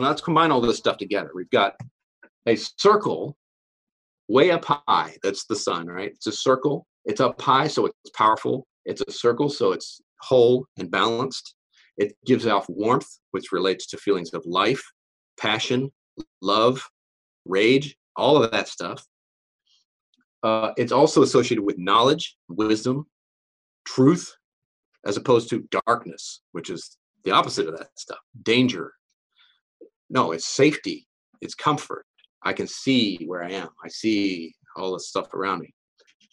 So now let's combine all this stuff together. We've got a circle way up high. That's the sun, right? It's a circle. It's up high, so it's powerful. It's a circle, so it's whole and balanced. It gives off warmth, which relates to feelings of life, passion, love, rage, all of that stuff. Uh, it's also associated with knowledge, wisdom, truth, as opposed to darkness, which is the opposite of that stuff danger. No, it's safety, it's comfort. I can see where I am, I see all the stuff around me.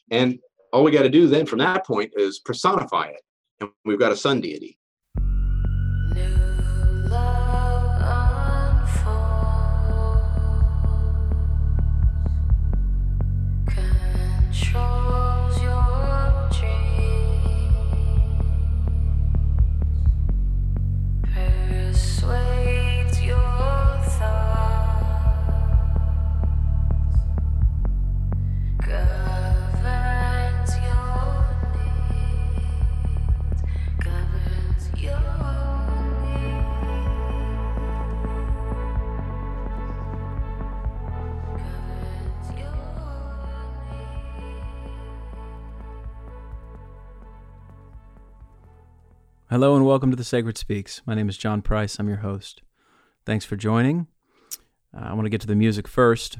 And all we got to do then from that point is personify it. And we've got a sun deity. Hello and welcome to The Sacred Speaks. My name is John Price. I'm your host. Thanks for joining. Uh, I want to get to the music first.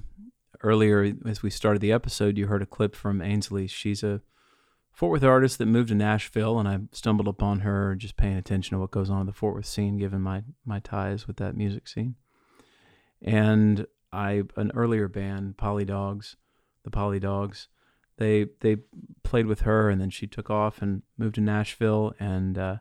Earlier, as we started the episode, you heard a clip from Ansley. She's a Fort Worth artist that moved to Nashville, and I stumbled upon her just paying attention to what goes on in the Fort Worth scene, given my, my ties with that music scene. And I, an earlier band, Polly Dogs, the Polly Dogs, they they played with her, and then she took off and moved to Nashville, and uh,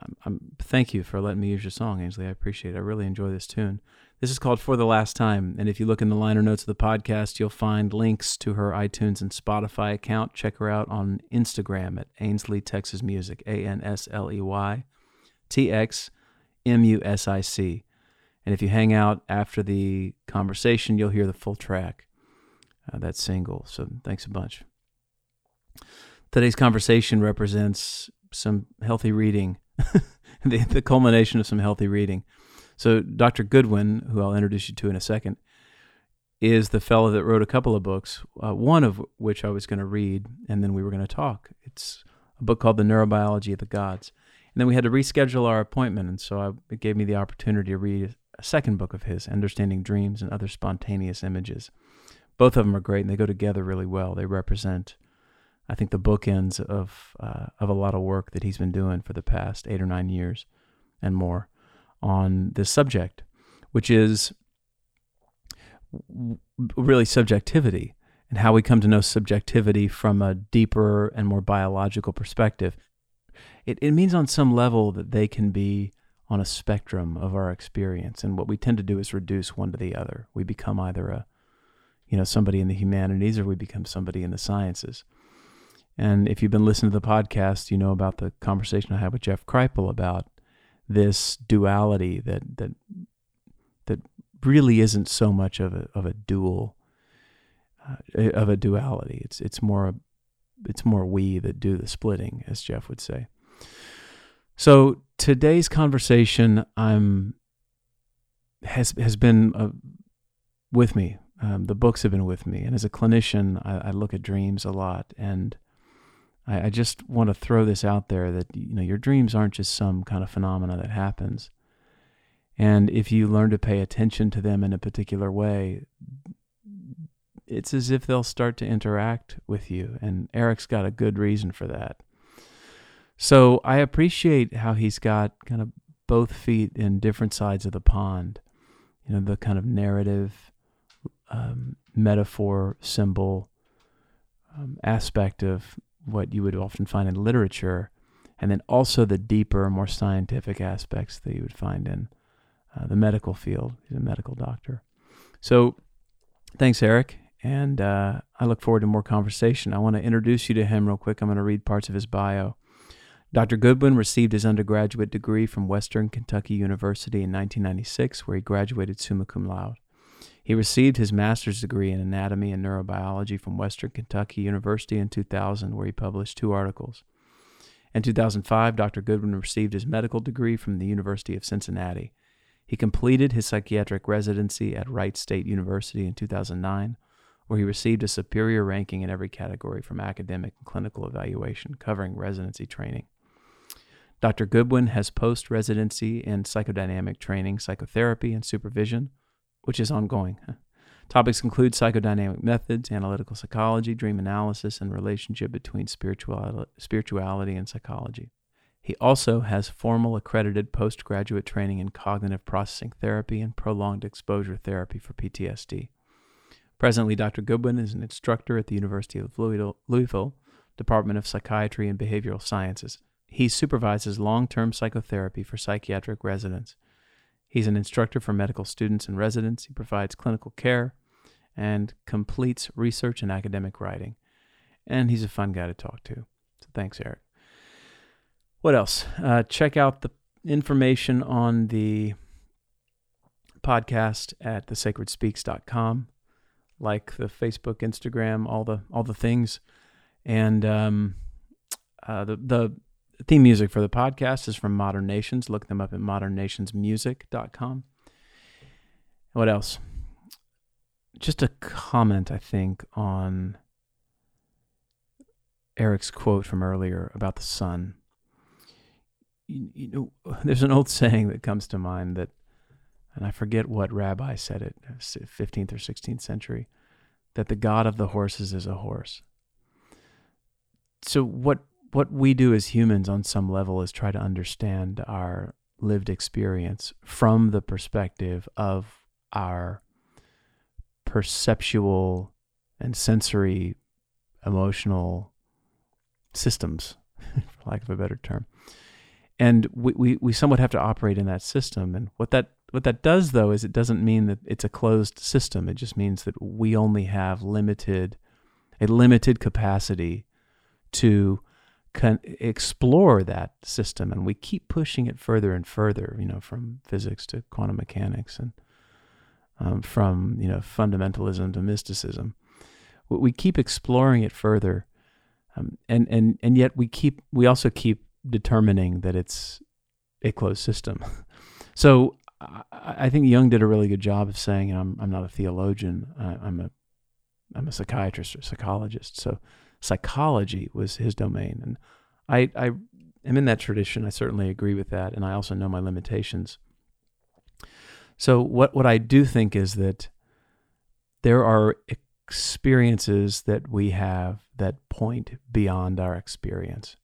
I'm, I'm, thank you for letting me use your song, Ansley. I appreciate it. I really enjoy this tune. This is called For the Last Time. And if you look in the liner notes of the podcast, you'll find links to her iTunes and Spotify account. Check her out on Instagram at Ansley Texas Music, A N S L E Y T X M U S I C. And if you hang out after the conversation, you'll hear the full track, uh, that single. So thanks a bunch. Today's conversation represents some healthy reading the, the culmination of some healthy reading. So, Dr. Goodwyn, who I'll introduce you to in a second, is the fellow that wrote a couple of books, uh, one of which I was going to read, and then we were going to talk. It's a book called The Neurobiology of the Gods. And then we had to reschedule our appointment, and so I, it gave me the opportunity to read a second book of his, Understanding Dreams and Other Spontaneous Images. Both of them are great, and they go together really well. They represent I think the bookends of uh, of a lot of work that he's been doing for the past eight or nine years and more on this subject, which is really subjectivity and how we come to know subjectivity from a deeper and more biological perspective. It, it means on some level that they can be on a spectrum of our experience, and what we tend to do is reduce one to the other. We become either a you know somebody in the humanities or we become somebody in the sciences. And if you've been listening to the podcast, you know about the conversation I had with Jeff Kripal about this duality that that that really isn't so much of a of a dual uh, of a duality. It's it's more it's more we that do the splitting, as Jeff would say. So today's conversation, I'm has has been uh, with me. Um, the books have been with me, and as a clinician, I, I look at dreams a lot, and I, I just want to throw this out there that you know your dreams aren't just some kind of phenomena that happens. And if you learn to pay attention to them in a particular way, it's as if they'll start to interact with you. And Erik's got a good reason for that. So I appreciate how he's got kind of both feet in different sides of the pond. You know, the kind of narrative, um, metaphor, symbol um, aspect of what you would often find in literature, and then also the deeper, more scientific aspects that you would find in uh, the medical field. He's a medical doctor. So, thanks, Erik. And uh, I look forward to more conversation. I want to introduce you to him real quick. I'm going to read parts of his bio. Dr. Goodwyn received his undergraduate degree from Western Kentucky University in 1996, where he graduated summa cum laude. He received his master's degree in anatomy and neurobiology from Western Kentucky University in 2000, where he published two articles. In 2005, Dr. Goodwyn received his medical degree from the University of Cincinnati. He completed his psychiatric residency at Wright State University in 2009, where he received a superior ranking in every category from academic and clinical evaluation, covering residency training. Dr. Goodwyn has post residency in psychodynamic training, psychotherapy, and supervision, which is ongoing. Topics include psychodynamic methods, analytical psychology, dream analysis, and relationship between spirituality and psychology. He also has formal accredited postgraduate training in cognitive processing therapy and prolonged exposure therapy for PTSD. Presently, Dr. Goodwyn is an instructor at the University of Louisville, Department of Psychiatry and Behavioral Sciences. He supervises long term psychotherapy for psychiatric residents. He's an instructor for medical students and residents. He provides clinical care and completes research and academic writing. And he's a fun guy to talk to. So thanks, Erik. What else? Uh, check out the information on the podcast at thesacredspeaks.com like the Facebook, Instagram, all the all the things, and um, uh, the the theme music for the podcast is from Modern Nations. Look them up at modernnationsmusic.com. What else? Just a comment, I think, on Erik's quote from earlier about the sun. You, you know, there's an old saying that comes to mind that and I forget what rabbi said it, 15th or 16th century, that the god of the horses is a horse. So what what we do as humans on some level is try to understand our lived experience from the perspective of our perceptual and sensory emotional systems, for lack of a better term. And we, we, we somewhat have to operate in that system. And what that what that does, though, is it doesn't mean that it's a closed system. It just means that we only have limited, a limited capacity to con- explore that system, and we keep pushing it further and further. You know, from physics to quantum mechanics, and um, from you know fundamentalism to mysticism. We keep exploring it further, um, and and and yet we keep we also keep determining that it's a closed system. So I think Jung did a really good job of saying, "I'm I'm not a theologian. I, am a I'm a psychiatrist or psychologist." So psychology was his domain, and I I am in that tradition. I certainly agree with that, and I also know my limitations. So what what I do think is that there are experiences that we have that point beyond our experience.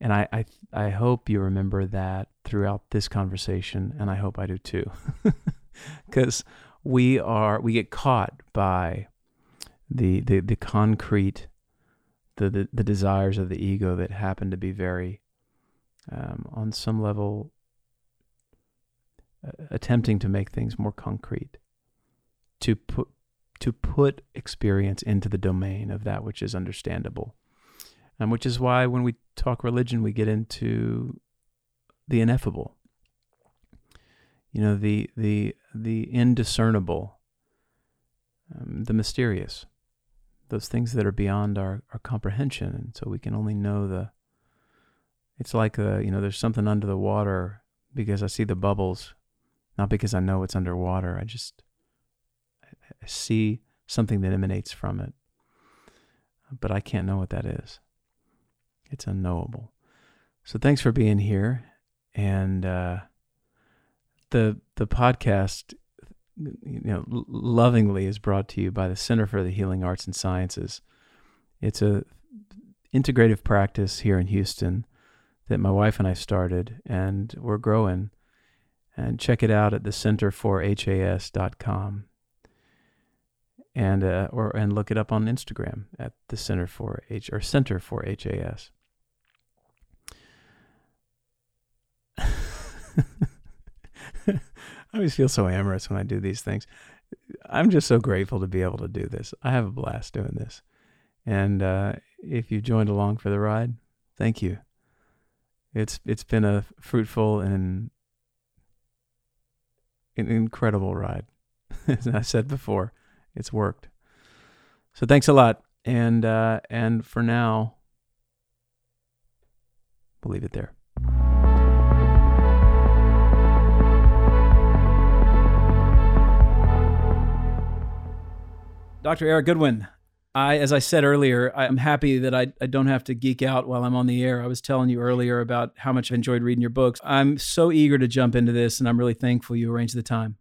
And I, I, I hope you remember that throughout this conversation, and I hope I do too, because we are we get caught by the the, the concrete, the, the, the desires of the ego that happen to be very, um, on some level, uh, attempting to make things more concrete, to put to put experience into the domain of that which is understandable um, which is why when we talk religion, we get into the ineffable. You know, the the the indiscernible, um, the mysterious, those things that are beyond our, our comprehension, and so we can only know the. It's like a, uh, you know, there's something under the water because I see the bubbles, not because I know it's underwater. I just I, see something that emanates from it, but I can't know what that is. It's unknowable. So thanks for being here. And uh, the the podcast, you know, lovingly is brought to you by the Center for the Healing Arts and Sciences. It's a integrative practice here in Houston that my wife and I started, and we're growing. And check it out at the centerforhas.com and uh, or and look it up on Instagram at the Center for H or Center for HAS. I always feel so amorous when I do these things. I'm just so grateful to be able to do this. I have a blast doing this. And uh, if you joined along for the ride, thank you. It's it's been a fruitful and an incredible ride. As I said before, it's worked. So thanks a lot. And uh, and for now, we'll leave it there. Dr. Erik Goodwyn, I, as I said earlier, I'm happy that I, I don't have to geek out while I'm on the air. I was telling you earlier about how much I've enjoyed reading your books. I'm so eager to jump into this, and I'm really thankful you arranged the time.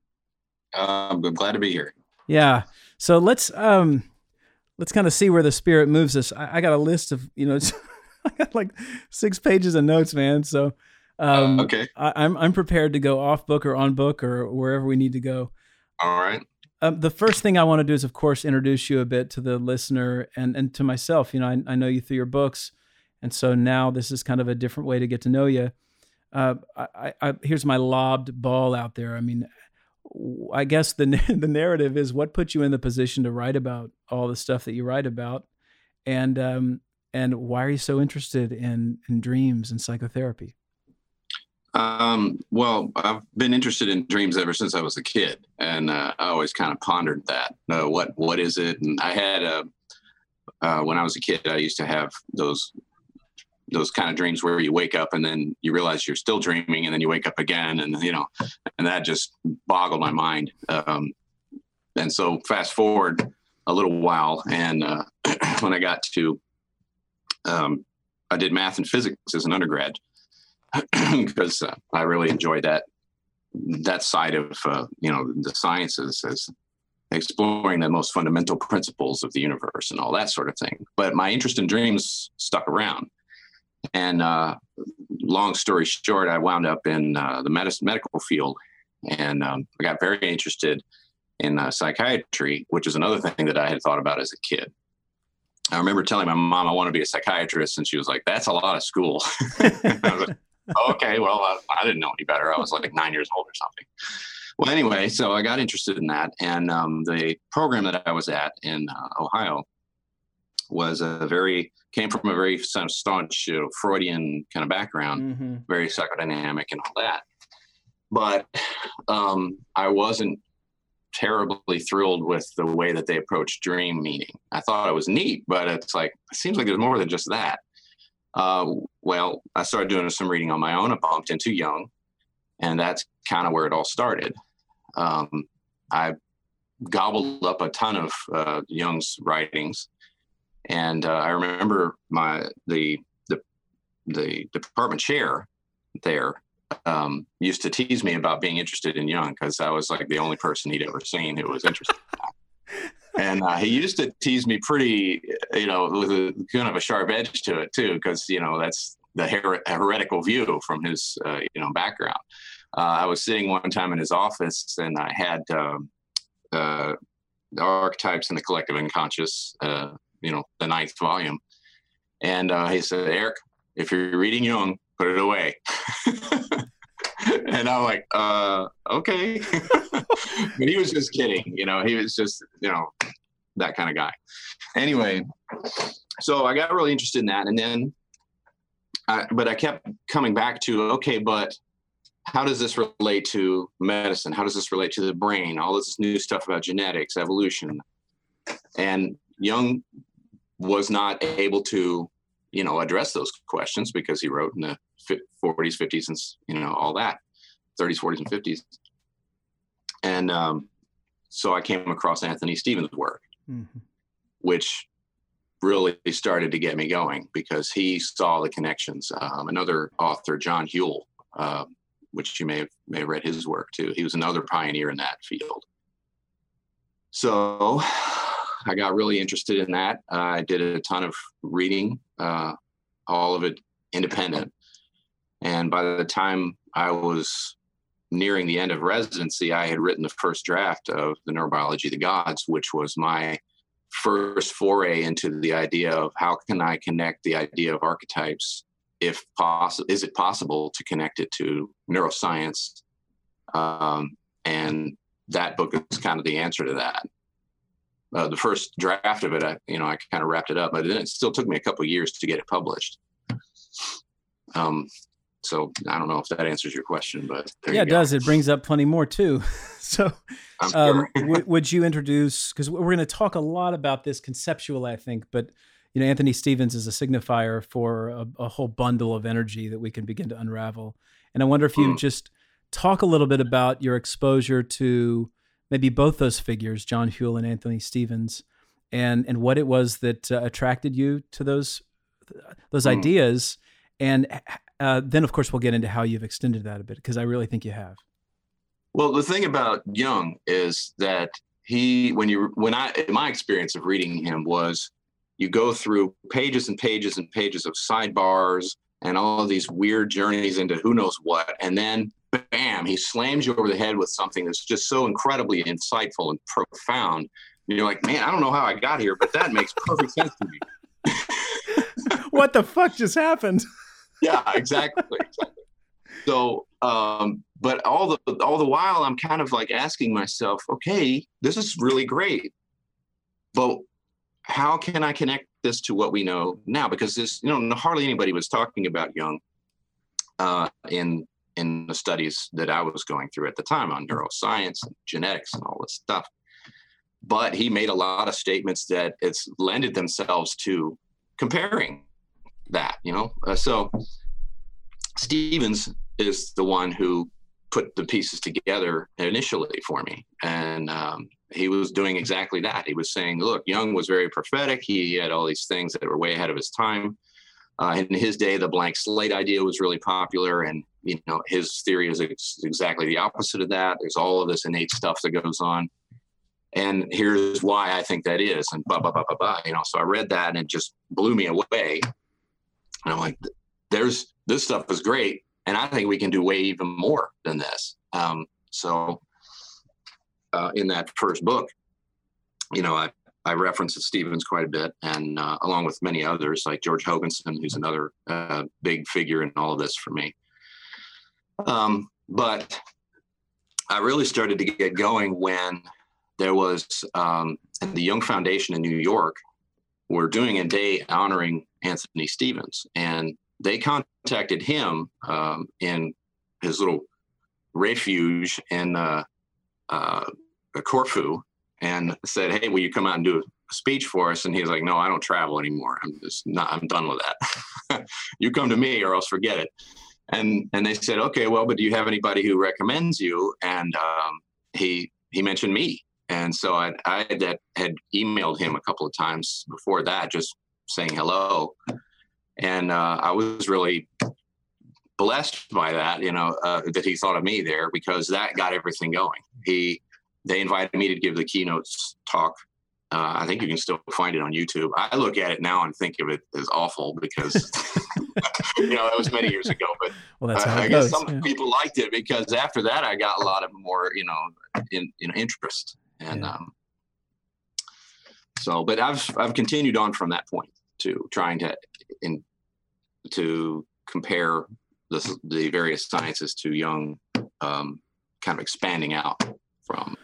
Um, I'm glad to be here. Yeah. So let's um, let's kind of see where the spirit moves us. I, I got a list of you know, I got like six pages of notes, man. So um, uh, okay, I, I'm I'm prepared to go off book or on book or wherever we need to go. All right. Um, the first thing I want to do is, of course, introduce you a bit to the listener and and to myself. You know, I, I know you through your books, and so now this is kind of a different way to get to know you. Uh, I, I, here's my lobbed ball out there. I mean, I guess the the narrative is what put you in the position to write about all the stuff that you write about, and um, and why are you so interested in in dreams and psychotherapy? Um, well, I've been interested in dreams ever since I was a kid, and uh, I always kind of pondered that. Uh, what what is it? And I had a uh, when I was a kid, I used to have those those kind of dreams where you wake up and then you realize you're still dreaming, and then you wake up again, and you know, and that just boggled my mind. Um, and so, fast forward a little while, and uh, when I got to, um, I did math and physics as an undergrad because uh, I really enjoy that that side of uh, you know the sciences as exploring the most fundamental principles of the universe and all that sort of thing. But my interest in dreams stuck around, and uh, long story short, I wound up in uh, the medicine medical field, and um, I got very interested in uh, psychiatry, which is another thing that I had thought about as a kid. I remember telling my mom I want to be a psychiatrist, and she was like, "That's a lot of school." okay, well, I, I, didn't know any better. I was like nine years old or something. Well, anyway, so I got interested in that, and um, the program that I was at in uh, Ohio was a very came from a very staunch you know, Freudian kind of background, mm-hmm. very psychodynamic and all that. But um, I wasn't terribly thrilled with the way that they approached dream meaning. I thought it was neat, but it's like it seems like there's more than just that. Uh, well, I started doing some reading on my own. I bumped into Jung, and that's kind of where it all started. Um, I gobbled up a ton of uh, Jung's writings, and uh, I remember my the the the department chair there um, used to tease me about being interested in Jung because I was like the only person he'd ever seen who was interested. and uh, he used to tease me pretty, you know, with a kind of a sharp edge to it too, because you know that's the her- heretical view from his, uh, you know, background. Uh, I was sitting one time in his office, and I had um, uh, the archetypes in the collective unconscious, uh, you know, the ninth volume, and uh, he said, "Erik, if you're reading Jung, put it away." and I'm like, uh, okay. but he was just kidding, you know, he was just, you know, that kind of guy. Anyway, so I got really interested in that. And then, I, but I kept coming back to, okay, but how does this relate to medicine? How does this relate to the brain? All this new stuff about genetics, evolution. And Jung was not able to, you know, address those questions because he wrote in the 40s, 50s, and you know all that, 30s, 40s, and 50s. And um, so I came across Anthony Stevens' work, mm-hmm. which really started to get me going because he saw the connections. Um, another author, John Whewell, uh, which you may have, may have read his work too. He was another pioneer in that field. So I got really interested in that. I did a ton of reading, uh, all of it independent. And by the time I was nearing the end of residency, I had written the first draft of the Neurobiology of the Gods, which was my first foray into the idea of how can I connect the idea of archetypes, if possible, is it possible to connect it to neuroscience? Um, and that book is kind of the answer to that. Uh, the first draft of it, I, you know, I kind of wrapped it up, but then it still took me a couple years to get it published. Um, so I don't know if that answers your question, but yeah, it does. It brings up plenty more too. so, um, w- would you introduce? Because we're going to talk a lot about this conceptual, I think, but you know, Anthony Stevens is a signifier for a, a whole bundle of energy that we can begin to unravel. And I wonder if you mm. just talk a little bit about your exposure to maybe both those figures, John Whewell and Anthony Stevens, and and what it was that uh, attracted you to those those mm. ideas, and uh, then of course we'll get into how you've extended that a bit because I really think you have. Well, the thing about Jung is that he, when you, when I, my experience of reading him was, you go through pages and pages and pages of sidebars and all of these weird journeys into who knows what, and then bam, he slams you over the head with something that's just so incredibly insightful and profound. And you're like, man, I don't know how I got here, but that makes perfect sense to me. what the fuck just happened? yeah, exactly. So, um, but all the all the while, I'm kind of like asking myself, okay, this is really great, but how can I connect this to what we know now? Because this, you know, hardly anybody was talking about Jung uh, in in the studies that I was going through at the time on neuroscience and genetics and all this stuff. But he made a lot of statements that it's lended themselves to comparing that, you know. Uh, so Stevens is the one who put the pieces together initially for me, and um, he was doing exactly that. He was saying, "Look, Jung was very prophetic. He had all these things that were way ahead of his time." Uh, in his day, the blank slate idea was really popular, and you know his theory is ex- exactly the opposite of that. There's all of this innate stuff that goes on, and here's why I think that is, and blah blah blah blah blah. You know, so I read that and it just blew me away. And I'm like, "There's this stuff is great, and I think we can do way even more than this." Um, so, uh, in that first book, you know, I I reference Stevens quite a bit, and uh, along with many others like George Hogenson, who's another uh, big figure in all of this for me. Um, but I really started to get going when there was um, the Jung Foundation in New York were doing a day honoring Anthony Stevens, and they contacted him um, in his little refuge in uh, uh, Corfu and said, "Hey, will you come out and do a speech for us?" And he was like, "No, I don't travel anymore. I'm just not. I'm done with that. you come to me, or else forget it." And and they said, "Okay, well, but do you have anybody who recommends you?" And um, he he mentioned me, and so I I had, had emailed him a couple of times before that, just saying hello, and uh, I was really blessed by that, you know, uh, that he thought of me there because that got everything going. He they invited me to give the keynotes talk. Uh, I think you can still find it on YouTube. I look at it now and think of it as awful because you know that was many years ago. But well, that's how I, I guess some yeah. people liked it because after that I got a lot of more you know in you know interest and yeah. um, so. But I've I've continued on from that point to trying to in to compare the the various sciences to Jung, um, kind of expanding out from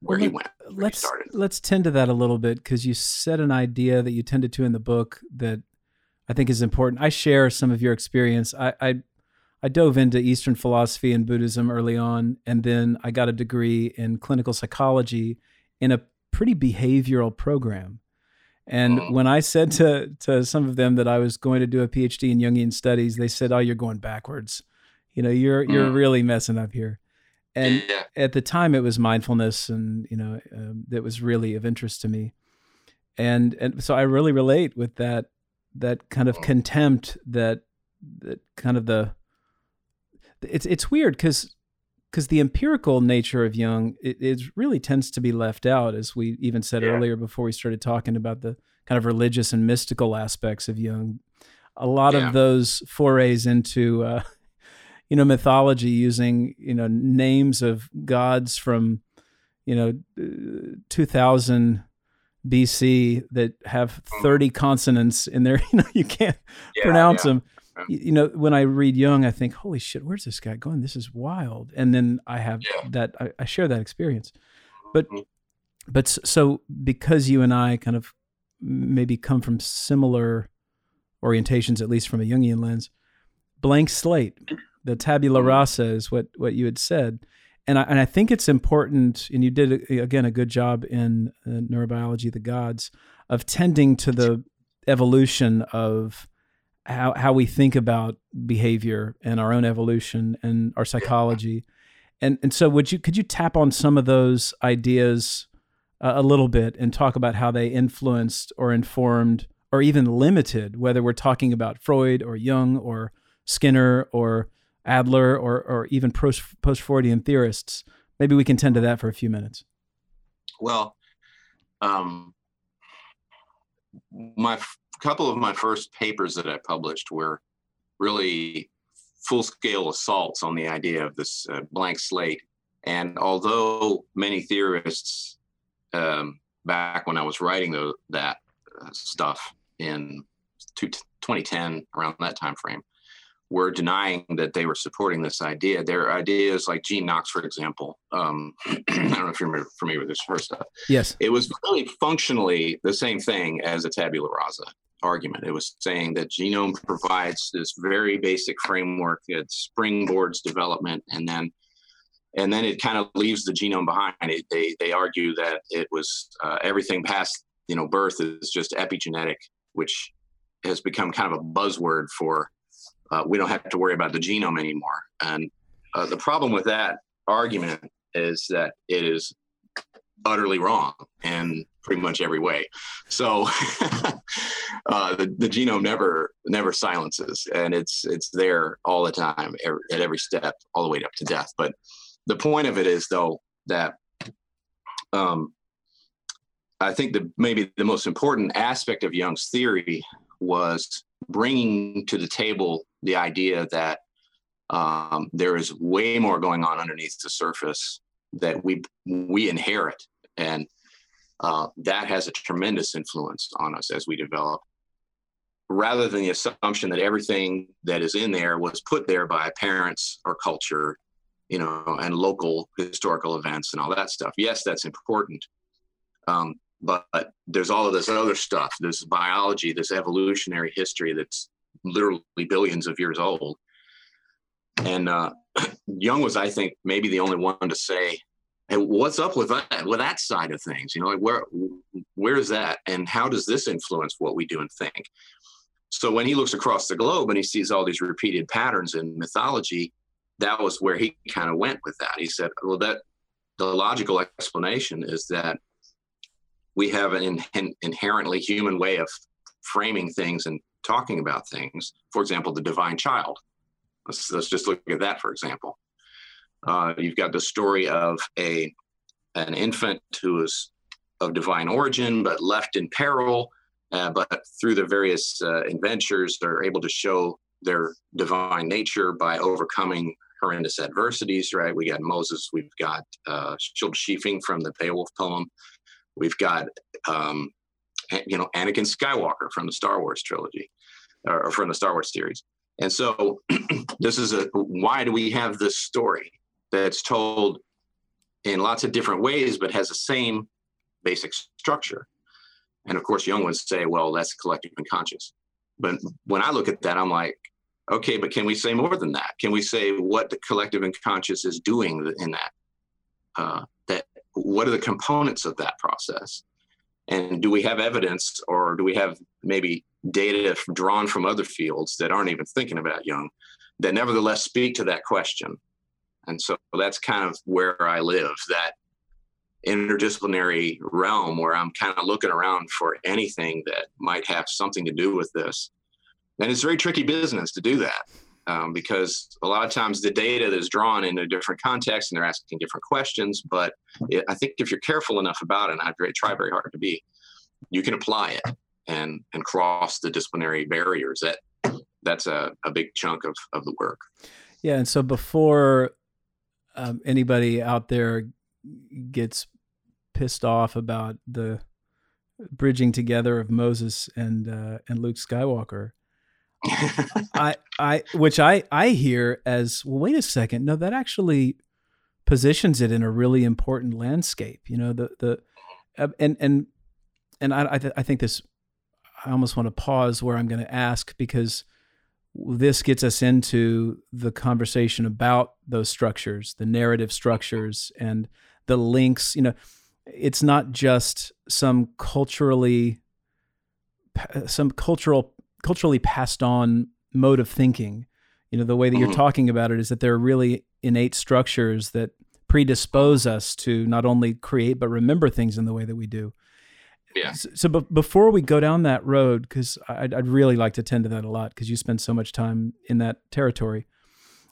where well, he went. Where let's he let's tend to that a little bit because you said an idea that you tended to in the book that I think is important. I share some of your experience. I, I I dove into Eastern philosophy and Buddhism early on, and then I got a degree in clinical psychology in a pretty behavioral program. And mm-hmm. when I said to to some of them that I was going to do a PhD in Jungian studies, they said, "Oh, you're going backwards. You know, you're you're mm. really messing up here." and yeah. at the time it was mindfulness and you know um, that was really of interest to me and and so i really relate with that that kind of mm. contempt that that kind of the it's it's weird because because the empirical nature of Jung it, it, really tends to be left out, as we even said yeah. earlier before we started talking about the kind of religious and mystical aspects of Jung. A lot yeah. of those forays into uh, you know mythology using you know names of gods from you know 2000 BC that have 30 consonants in there you know you can't yeah, pronounce them you know when i read Jung, i think holy shit where's this guy going? This is wild. And then i have yeah. that I, I, share that experience. But mm-hmm. but so because you and i kind of maybe come from similar orientations at least from a jungian lens blank slate. The tabula mm-hmm. rasa is what what you had said. And I, and I think it's important and you did again a good job in uh, neurobiology the gods of tending to the evolution of how how we think about behavior and our own evolution and our psychology and and so would you could you tap on some of those ideas uh, a little bit and talk about how they influenced or informed or even limited whether we're talking about Freud or Jung or Skinner or Adler or or even post Freudian theorists. Maybe we can tend to that for a few minutes. Well, um, my couple of my first papers that I published were really full scale assaults on the idea of this uh, blank slate. And although many theorists, um, back when I was writing the, that uh, stuff in 2010, around that time frame, were denying that they were supporting this idea. Their ideas, like Jean Knox, for example, um, I don't know if you're familiar with this first stuff. Yes. It was really functionally the same thing as a tabula rasa argument. It was saying that genome provides this very basic framework that springboards development, and then and then it kind of leaves the genome behind. It, they they argue that it was uh, everything past you know birth is just epigenetic, which has become kind of a buzzword for uh, we don't have to worry about the genome anymore. And uh, the problem with that argument is that it is utterly wrong in pretty much every way. So uh, the, the genome never never silences, and it's it's there all the time at every step, all the way up to death. But the point of it is though that um, I think that maybe the most important aspect of Jung's theory was bringing to the table the idea that um, there is way more going on underneath the surface that we we inherit, and uh, that has a tremendous influence on us as we develop. Rather than the assumption that everything that is in there was put there by parents or culture, you know, and local historical events and all that stuff. Yes, that's important. Um, but there's all of this other stuff this biology this evolutionary history that's literally billions of years old and uh, Jung was i think maybe the only one to say hey what's up with that with that side of things you know like where where's that and how does this influence what we do and think so when he looks across the globe and he sees all these repeated patterns in mythology that was where he kind of went with that he said well that the logical explanation is that we have an in, inherently human way of framing things and talking about things. For example, the divine child. Let's, let's just look at that, for example. Uh, you've got the story of a an infant who is of divine origin but left in peril, uh, but through the various uh, adventures, they're able to show their divine nature by overcoming horrendous adversities. Right? We got Moses. We've got uh, Scefing from the Beowulf poem. We've got, um, you know, Anakin Skywalker from the Star Wars trilogy, or from the Star Wars series. And so, this is a why do we have this story that's told in lots of different ways, but has the same basic structure? And of course, Jung ones say, well, that's collective unconscious. But when I look at that, I'm like, okay, but can we say more than that? Can we say what the collective unconscious is doing in that? Uh, that what are the components of that process? And do we have evidence or do we have maybe data drawn from other fields that aren't even thinking about Jung that nevertheless speak to that question? And so that's kind of where I live, that interdisciplinary realm where I'm kind of looking around for anything that might have something to do with this. And it's very tricky business to do that um, because a lot of times the data is drawn in a different context and they're asking different questions. But it, I think if you're careful enough about it, and I try very hard to be, you can apply it and and cross the disciplinary barriers. That that's a, a big chunk of, of the work. Yeah, and so before um, anybody out there gets pissed off about the bridging together of Moses and uh, and Luke Skywalker, I I which I I hear as well, wait a second. No that actually positions it in a really important landscape you know the the uh, and and and I I, th- I think this I almost want to pause where I'm going to ask because this gets us into the conversation about those structures the narrative structures and the links you know it's not just some culturally some cultural culturally passed on mode of thinking. You know, the way that you're mm-hmm. talking about it is that there are really innate structures that predispose us to not only create but remember things in the way that we do. Yeah. So, so before we go down that road, because I'd, I'd really like to tend to that a lot, because you spend so much time in that territory.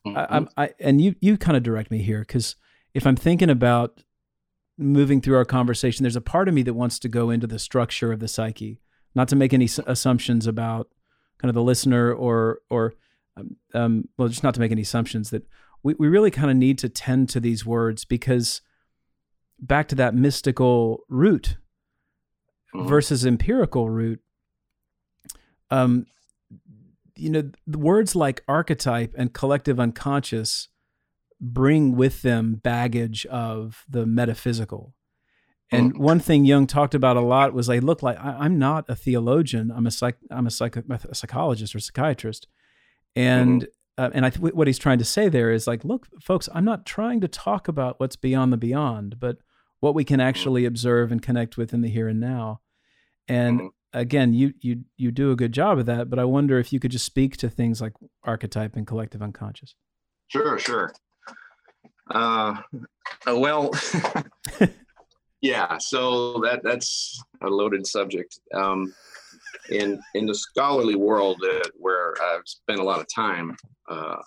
Mhm. I, I'm, I, and you you kind of direct me here, because if I'm thinking about moving through our conversation, there's a part of me that wants to go into the structure of the psyche, not to make any s- assumptions about kind of the listener or or um, um, well, just not to make any assumptions that we, we really kind of need to tend to these words because back to that mystical root Mhm. versus empirical root um you know the words like archetype and collective unconscious bring with them baggage of the metaphysical and Mm. one thing Jung talked about a lot was like, look, like I, I'm not a theologian. I'm a psych, I'm a, psych, a psychologist or psychiatrist, and uh, and I th- what he's trying to say there is like, look, folks, I'm not trying to talk about what's beyond the beyond, but what we can actually observe and connect with in the here and now. And Mhm. again, you you you do a good job of that, but I wonder if you could just speak to things like archetype and collective unconscious. Sure, sure. Uh, uh, well, yeah. So that that's a loaded subject. Um, in in the scholarly world uh, where I've spent a lot of time, uh,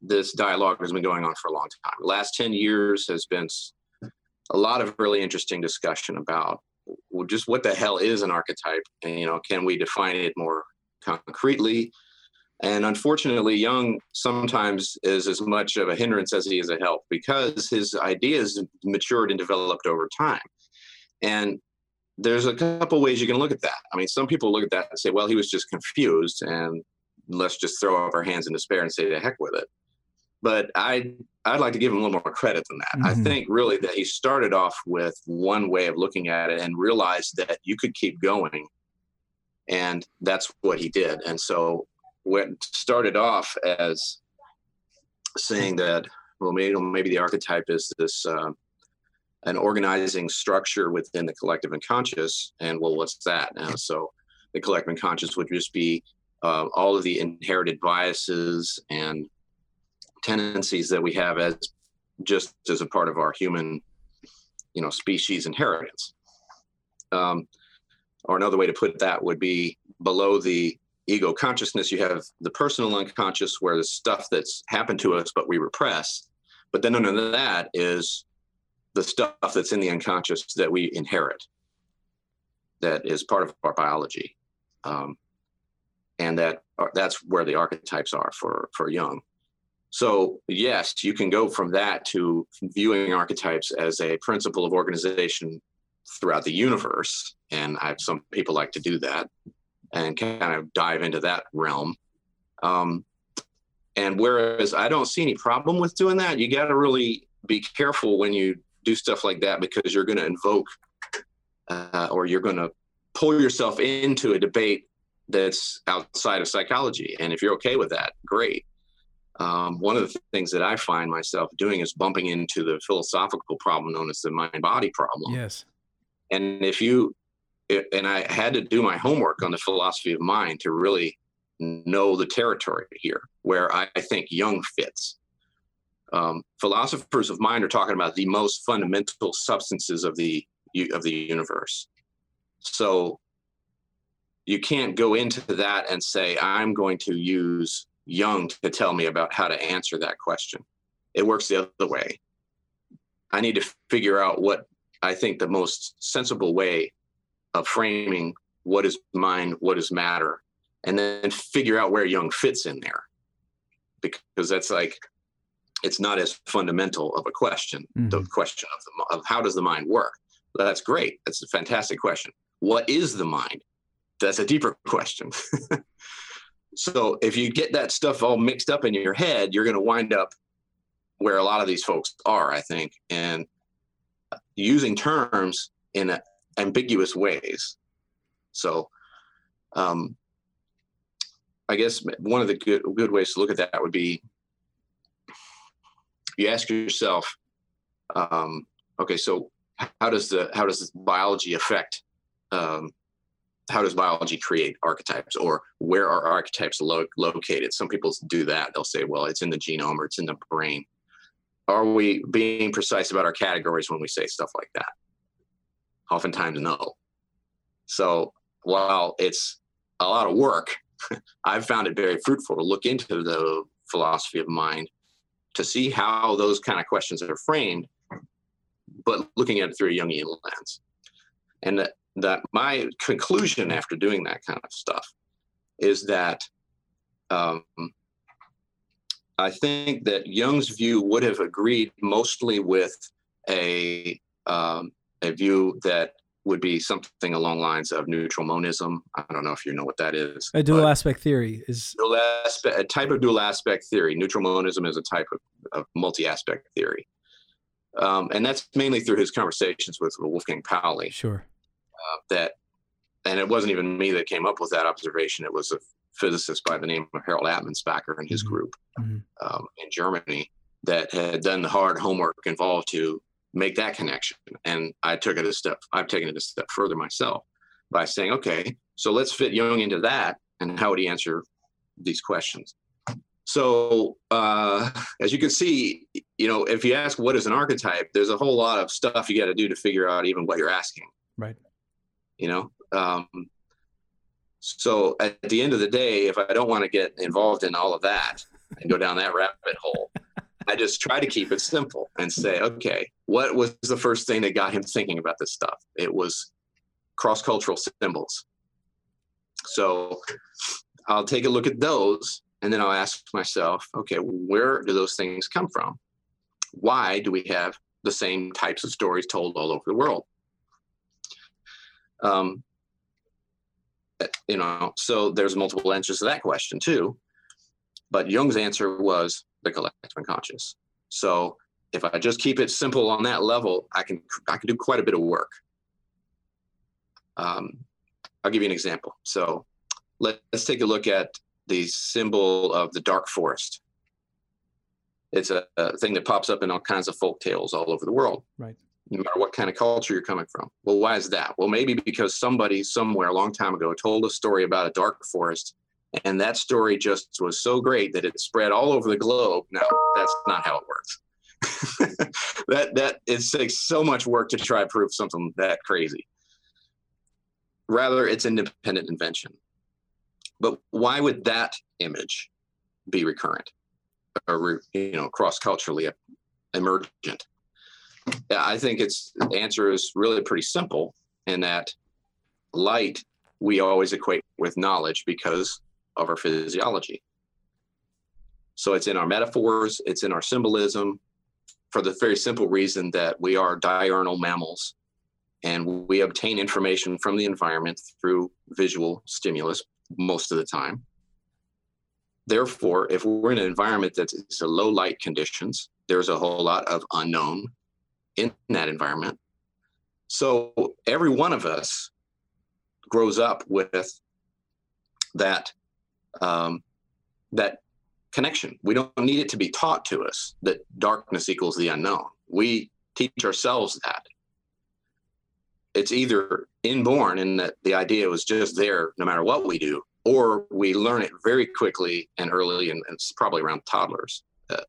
this dialogue has been going on for a long time. The last ten years has been a lot of really interesting discussion about just what the hell is an archetype, and you know, can we define it more concretely? And unfortunately, Jung sometimes is as much of a hindrance as he is a help because his ideas matured and developed over time. And there's a couple ways you can look at that. I mean, some people look at that and say, well, he was just confused and let's just throw up our hands in despair and say to heck with it. But I I'd like to give him a little more credit than that. I Mhm. think really that he started off with one way of looking at it and realized that you could keep going. And that's what he did. And so what started off as saying that well maybe maybe the archetype is this uh, an organizing structure within the collective unconscious and well what's that now so the collective unconscious would just be uh, all of the inherited biases and tendencies that we have as just as a part of our human you know species inheritance. Um, or another way to put that would be below the ego consciousness you have the personal unconscious where the stuff that's happened to us but we repress. But then under that is the stuff that's in the unconscious that we inherit that is part of our biology. Um, and that that's where the archetypes are for for Jung so yes you can go from that to viewing archetypes as a principle of organization throughout the universe and I, some people like to do that and kind of dive into that realm. Um, and whereas I don't see any problem with doing that, you got to really be careful when you do stuff like that because you're going to invoke uh, or you're going to pull yourself into a debate that's outside of psychology. And if you're okay with that, great. Um, one of the things that I find myself doing is bumping into the philosophical problem known as the mind body problem. Yes. And if you, and I had to do my homework on the philosophy of mind to really know the territory here where I think Jung fits. Um, philosophers of mind are talking about the most fundamental substances of the of the universe. So you can't go into that and say I'm going to use Jung to tell me about how to answer that question. It works the other way. I need to figure out what I think the most sensible way of framing what is mind, what is matter, and then figure out where Jung fits in there. Because that's like, it's not as fundamental of a question, the Mhm. question of, the, of how does the mind work? That's great. That's a fantastic question. What is the mind? That's a deeper question. so if you get that stuff all mixed up in your head, you're going to wind up where a lot of these folks are, I think, and using terms in ambiguous ways. So, um, I guess one of the good good ways to look at that would be you ask yourself, um, okay, so how does the how does biology affect? Um, how does biology create archetypes, or where are archetypes lo- located? Some people do that. They'll say, well, it's in the genome or it's in the brain. are we being precise about our categories when we say stuff like that? Oftentimes, no. So while it's a lot of work, I've found it very fruitful to look into the philosophy of mind to see how those kind of questions are framed, but looking at it through a Jungian lens. And that, my conclusion after doing that kind of stuff is that um, I think that Jung's view would have agreed mostly with a um, a view that would be something along lines of neutral monism. I don't know if you know what that is. A dual aspect theory is dual aspect, a type of dual aspect theory. Neutral monism is a type of, of multi-aspect theory, um, and that's mainly through his conversations with Wolfgang Pauli. Sure. Uh, that, and it wasn't even me that came up with that observation. It was a physicist by the name of Harald Atmanspacher and his mm-hmm. group mm-hmm. Um, in Germany that had done the hard homework involved to make that connection. And I took it a step, I've taken it a step further myself by saying, okay, so let's fit Jung into that. And how would he answer these questions? So, uh, as you can see, you know, if you ask what is an archetype, there's a whole lot of stuff you got to do to figure out even what you're asking. Right. You know, um, so at the end of the day, if I don't want to get involved in all of that and go down that rabbit hole, I just try to keep it simple and say, okay, what was the first thing that got him thinking about this stuff? It was cross cultural symbols. So I'll take a look at those and then I'll ask myself, okay, where do those things come from? Why do we have the same types of stories told all over the world? Um, you know, so there's multiple answers to that question too. But Jung's answer was the collective unconscious. So if I just keep it simple on that level, I can I can do quite a bit of work. Um, I'll give you an example. So let, us take a look at the symbol of the dark forest. It's a, a, thing that pops up in all kinds of folk tales all over the world. Right. No matter what kind of culture you're coming from. Well, why is that? Well, maybe because somebody somewhere a long time ago told a story about a dark forest and that story just was so great that it spread all over the globe. No, that's not how it works. that that it takes so much work to try to prove something that crazy. Rather, it's independent invention. But why would that image be recurrent or you know cross culturally emergent? I think its answer is really pretty simple in that light we always equate with knowledge because of our physiology. So it's in our metaphors, it's in our symbolism, for the very simple reason that we are diurnal mammals and we obtain information from the environment through visual stimulus most of the time. Therefore, if we're in an environment that's low light conditions, there's a whole lot of unknown in that environment. So every one of us grows up with that um, that connection. We don't need it to be taught to us that darkness equals the unknown. We teach ourselves that. It's either inborn in that the idea was just there no matter what we do, or we learn it very quickly and early, and, and it's probably around toddlers that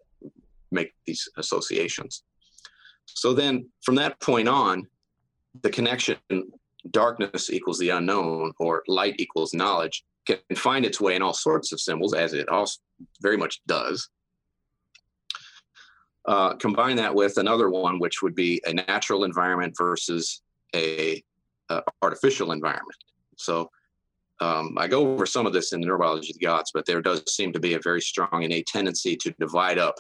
make these associations. So then from that point on, the connection darkness equals the unknown or light equals knowledge can find its way in all sorts of symbols, as it also very much does. Uh, combine that with another one, which would be a natural environment versus a, a artificial environment. So um, I go over some of this in the neurobiology of the gods, but there does seem to be a very strong innate tendency to divide up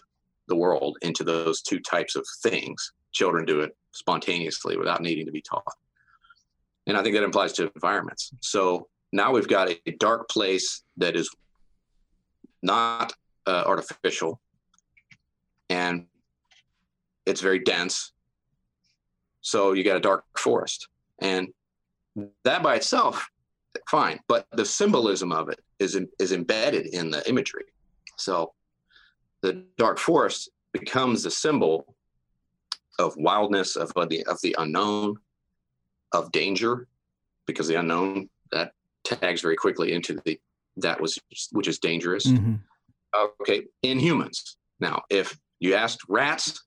the world into those two types of things. Children do it spontaneously without needing to be taught. And I think that implies to environments. So now we've got a dark place that is not uh, artificial and it's very dense. So you got a dark forest. And that by itself, fine. But the symbolism of it is, is embedded in the imagery. So the dark forest becomes a symbol of wildness, of, of the, of the unknown, of danger, because the unknown, that tags very quickly into the that was which is dangerous. Mm-hmm. Okay, in humans. Now, if You asked rats,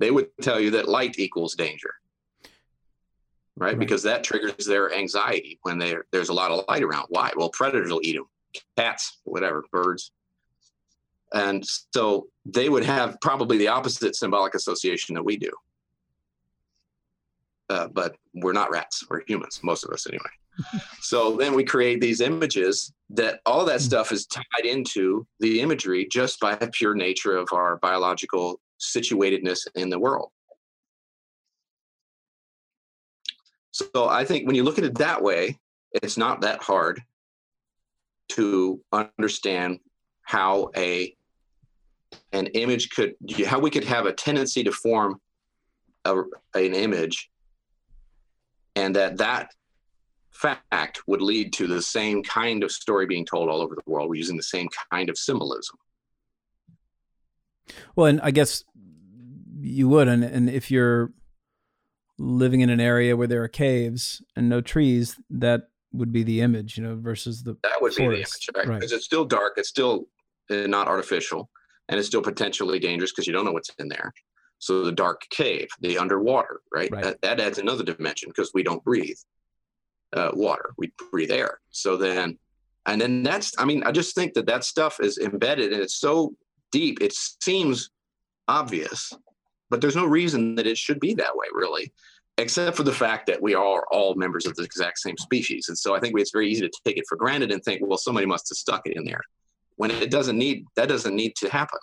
they would tell you that light equals danger. Right? Right. Because that triggers their anxiety when there there's a lot of light around. Why? Well, predators will eat them, cats, whatever, birds. And so they would have probably the opposite symbolic association that we do. Uh, but we're not rats, we're humans, most of us anyway. so then we create these images that all that stuff is tied into the imagery just by the pure nature of our biological situatedness in the world. So I think when you look at it that way, it's not that hard to understand how a an image could how we could have a tendency to form a, an image and that that fact would lead to the same kind of story being told all over the world We're using the same kind of symbolism Well, and I guess you would, and and if you're living in an area where there are caves and no trees, that would be the image, you know, versus the that would be the image forest. right Right. because it's still dark it's still uh, not artificial and it's still potentially dangerous because you don't know what's in there. So the dark cave the underwater right, Right. That, that adds another dimension because we don't breathe uh, water. We breathe air. So then and then that's i mean i just think that that stuff is embedded and it's so deep it seems obvious but there's no reason that it should be that way really except for the fact that we are all members of the exact same species. And so i think it's very easy to take it for granted and think well somebody must have stuck it in there when it doesn't need that doesn't need to happen.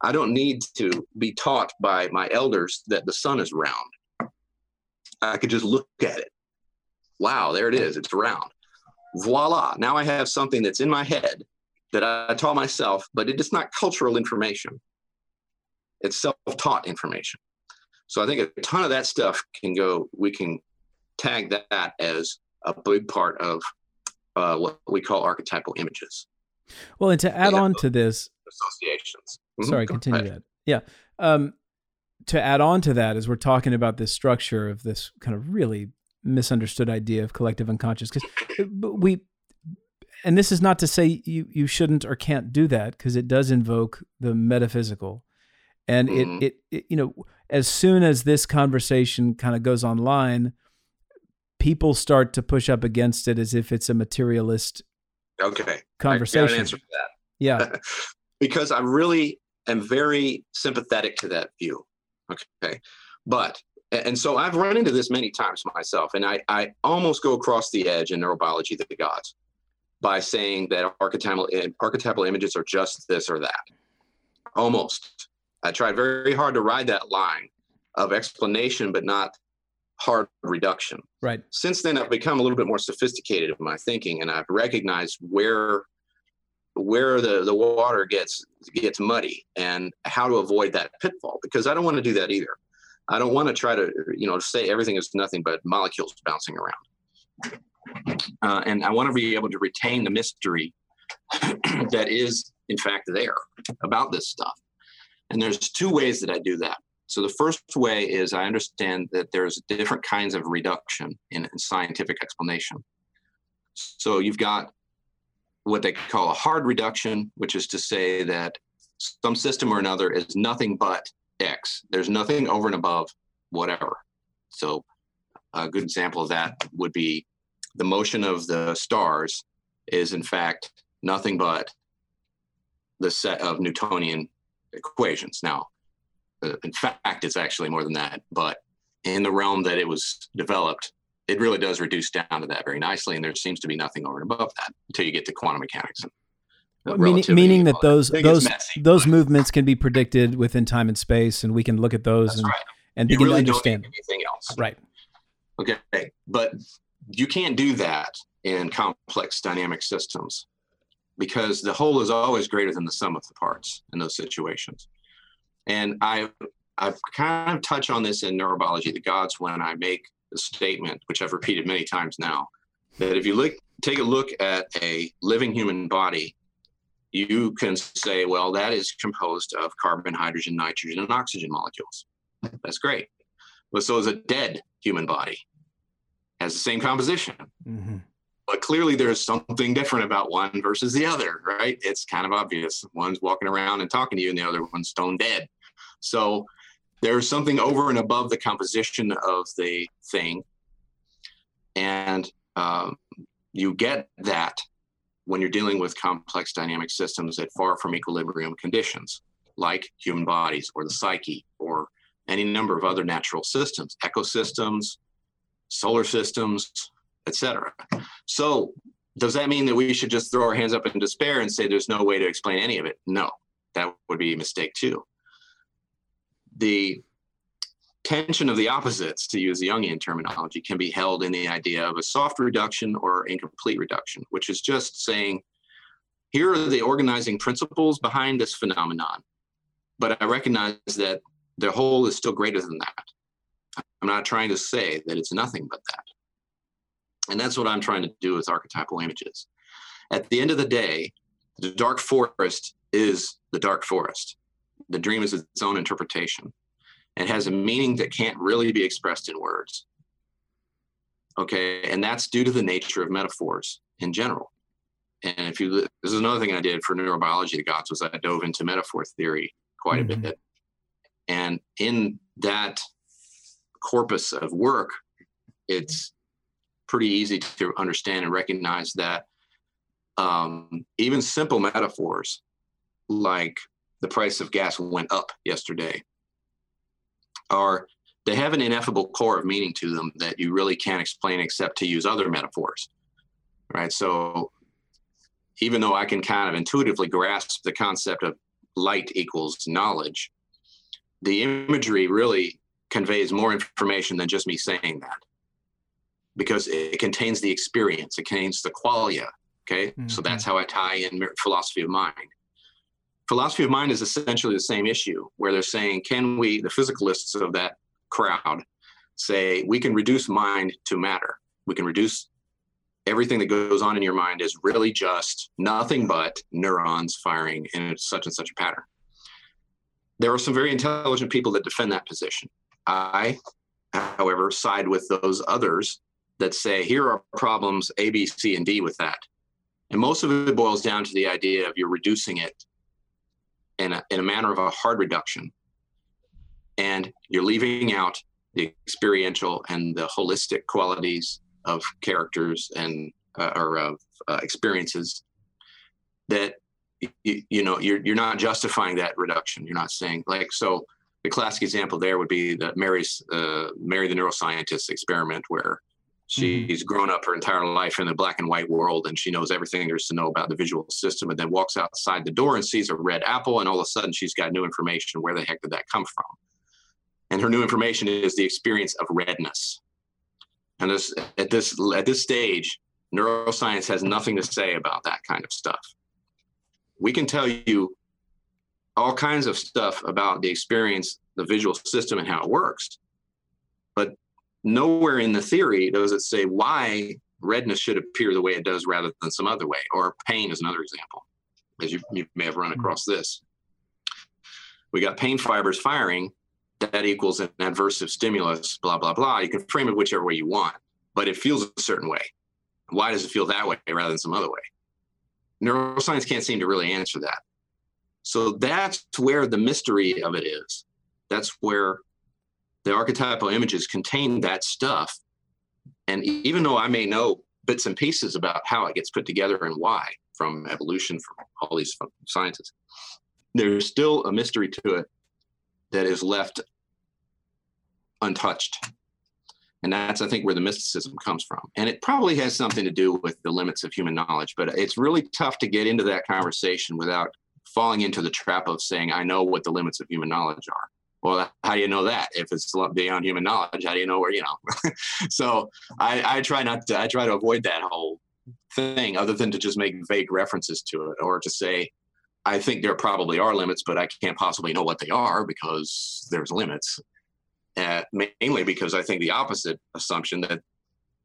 I don't need to be taught by my elders that the sun is round. I could just look at it. Wow there it is it's round. Voila now i have something that's in my head that i taught myself but it is not cultural information. It's self-taught information. So i think a ton of that stuff can go we can tag that as a big part of uh, what we call archetypal images Well, and to add on to this, associations Mhm, sorry, continue ahead. that. Yeah. Um, to add on to that, as we're talking about this structure of this kind of really misunderstood idea of collective unconscious, because we, and this is not to say you you shouldn't or can't do that, because it does invoke the metaphysical, and Mhm. it, it it you know as soon as this conversation kind of goes online, people start to push up against it as if it's a materialist Okay. Got an conversation. answer for that. Yeah. because I really am very sympathetic to that view. Okay. But, and so I've run into this many times myself, and I, I almost go across the edge in neurobiology of the gods by saying that archetypal, eh, archetypal images are just this or that. Almost. I tried very hard to ride that line of explanation, but not hard reduction. Right. since then i've become a little bit more sophisticated in my thinking and i've recognized where where the the water gets gets muddy and how to avoid that pitfall because i don't want to do that either. I don't want to try to you know say everything is nothing but molecules bouncing around. Uh, and i want to be able to retain the mystery that is in fact there about this stuff. And there's two ways that i do that so the first way is I understand that there's different kinds of reduction in, in scientific explanation. So you've got what they call a hard reduction, which is to say that some system or another is nothing but X. There's nothing over and above whatever. So a good example of that would be the motion of the stars is in fact nothing but the set of Newtonian equations. Now, in fact, it's actually more than that. But in the realm that it was developed, it really does reduce down to that very nicely. And there seems to be nothing over and above that until you get to quantum mechanics. Uh, Well, meaning, meaning that those those messy, those but movements can be predicted within time and space, and we can look at those That's and, right. and begin really to understand. anything else. Right. Okay. But you can't do that in complex dynamic systems because the whole is always greater than the sum of the parts in those situations. And I I've kind of touched on this in neurobiology the gods when I make the statement, which I've repeated many times now, that if you look take a look at a living human body, you can say, well, that is composed of carbon, hydrogen, nitrogen, and oxygen molecules. That's great. But so is a dead human body has the same composition. hmm But clearly there's something different about one versus the other, right? It's kind of obvious. One's walking around and talking to you, and the other one's stone dead. So there's something over and above the composition of the thing. And um, you get that when you're dealing with complex dynamic systems at far from equilibrium conditions, like human bodies or the psyche or any number of other natural systems, ecosystems, solar systems, etc. So does that mean that we should just throw our hands up in despair and say there's no way to explain any of it? No, that would be a mistake too. The tension of the opposites, to use the Jungian terminology, can be held in the idea of a soft reduction or incomplete reduction, which is just saying, here are the organizing principles behind this phenomenon. But I recognize that the whole is still greater than that. I'm not trying to say that it's nothing but that. And that's what I'm trying to do with archetypal images. At the end of the day, the dark forest is the dark forest. The dream is its own interpretation and has a meaning that can't really be expressed in words. Okay, and that's due to the nature of metaphors in general. And if you, this is another thing I did for neurobiology the gods was I dove into metaphor theory quite mm-hmm. a bit. And in that corpus of work, it's pretty easy to understand and recognize that um, even simple metaphors like the price of gas went up yesterday are they have an ineffable core of meaning to them that you really can't explain except to use other metaphors right? So even though i can kind of intuitively grasp the concept of light equals knowledge the imagery really conveys more information than just me saying that because it contains the experience it contains the qualia okay mm-hmm. so that's how i tie in philosophy of mind philosophy of mind is essentially the same issue where they're saying, can we, the physicalists of that crowd, say we can reduce mind to matter? We can reduce everything that goes on in your mind is really just nothing but neurons firing in such and such a pattern. There are some very intelligent people that defend that position. I, however, side with those others that say here are problems A, B, C, and D with that. And most of it boils down to the idea of you're reducing it in a, in a manner of a hard reduction. And you're leaving out the experiential and the holistic qualities of characters and uh, or of uh, experiences that you, you know you're you're not justifying that reduction. You're not saying like so. The classic example there would be the Mary's uh, Mary the neuroscientist experiment, where. She's mm-hmm. grown up her entire life in the black and white world and she knows everything there's to know about the visual system and then walks outside the door and sees a red apple and all of a sudden she's got new information. Where the heck did that come from? And her new information is the experience of redness. And this at this at this stage, neuroscience has nothing to say about that kind of stuff. We can tell you all kinds of stuff about the experience, the visual system, and how it works. But nowhere in the theory does it say why redness should appear the way it does rather than some other way. Or pain is another example, as you, you may have run hmm. across this. We got pain fibers firing, that equals an adversive stimulus, blah, blah, blah. You can frame it whichever way you want, but it feels a certain way. Why does it feel that way rather than some other way? Neuroscience can't seem to really answer that. So that's where the mystery of it is. That's where the archetypal images contain that stuff. And even though I may know bits and pieces about how it gets put together and why from evolution, from all these sciences, there's still a mystery to it that is left untouched. And that's, I think, where the mysticism comes from. And it probably has something to do with the limits of human knowledge, but it's really tough to get into that conversation without falling into the trap of saying, I know what the limits of human knowledge are well how do you know that? If it's beyond human knowledge how do you know where you know? So I, I try not to i try to avoid that whole thing other than to just make vague references to it or to say i think there probably are limits but i can't possibly know what they are because there's limits. Uh, mainly because i think the opposite assumption that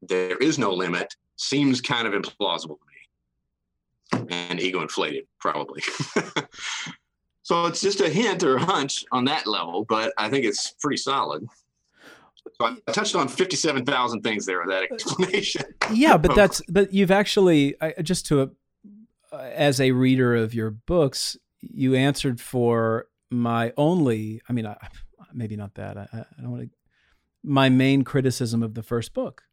there is no limit seems kind of implausible to me. And ego inflated probably So it's just a hint or a hunch on that level, but I think it's pretty solid. So I touched on 57,000 things there with that explanation. Yeah, but that's, but you've actually, just to, uh, as a reader of your books, you answered for my only, I mean, I, maybe not that. I, I don't want to. My main criticism of the first book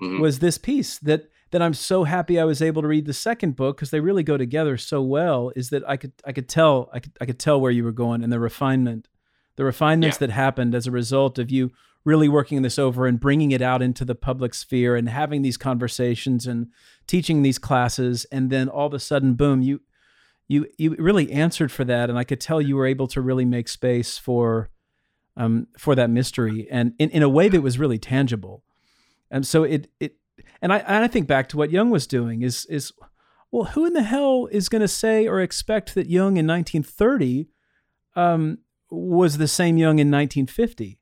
Mhm. was this piece that that I'm so happy I was able to read the second book because they really go together so well. Is that I could I could tell I could I could tell where you were going and the refinement, the refinements Yeah. that happened as a result of you really working this over and bringing it out into the public sphere and having these conversations and teaching these classes and then all of a sudden boom you you you really answered for that and I could tell you were able to really make space for um for that mystery and in, in a way that was really tangible and so it it and I and I think back to what Jung was doing is is well who in the hell is going to say or expect that Jung in 1930 um, was the same Jung in 1950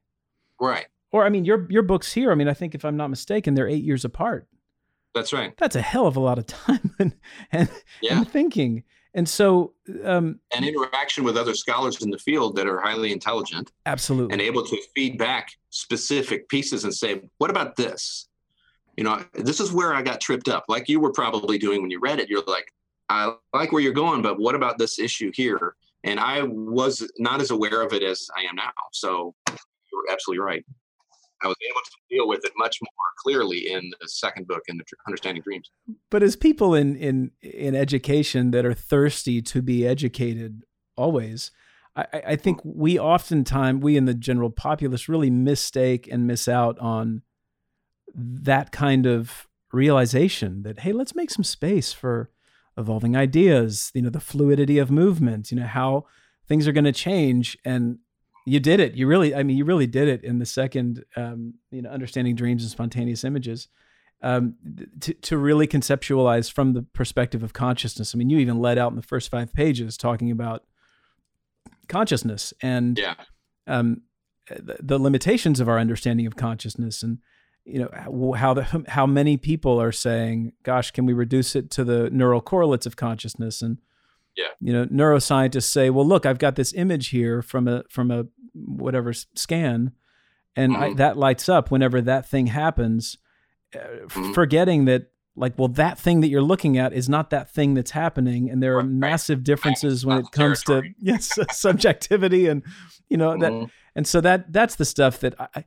Right. or I mean your your books here I mean I think if I'm not mistaken they're 8 years apart That's right. that's a hell of a lot of time and and, Yeah. and thinking and so um, And interaction with other scholars in the field that are highly intelligent absolutely and able to feed back specific pieces and say, what about this? You know, this is where I got tripped up, like you were probably doing when you read it. You're like, I like where you're going, but what about this issue here? And I was not as aware of it as I am now. So you're absolutely right. I was able to deal with it much more clearly in the second book in the Understanding Dreams. but as people in in in education that are thirsty to be educated always I, I- I think we oftentimes we in the general populace really mistake and miss out on that kind of realization that hey let's make some space for evolving ideas you know the fluidity of movement you know how things are going to change. And you did it. You really i mean you really did it in the second um, you know understanding dreams and spontaneous images. Um, to, to really conceptualize from the perspective of consciousness. I mean you even led out in the first five pages talking about consciousness and Yeah. um, the, the limitations of our understanding of consciousness and you know how- how the, how many people are saying gosh can we reduce it to the neural correlates of consciousness and Yeah. you know neuroscientists say well look i've got this image here from a from a whatever scan and I, Mhm. that lights up whenever that thing happens uh, Mhm. forgetting that like well that thing that you're looking at is not that thing that's happening and there are Right, right. massive differences when it comes to yes subjectivity and you know that Mhm. and so that that's the stuff that I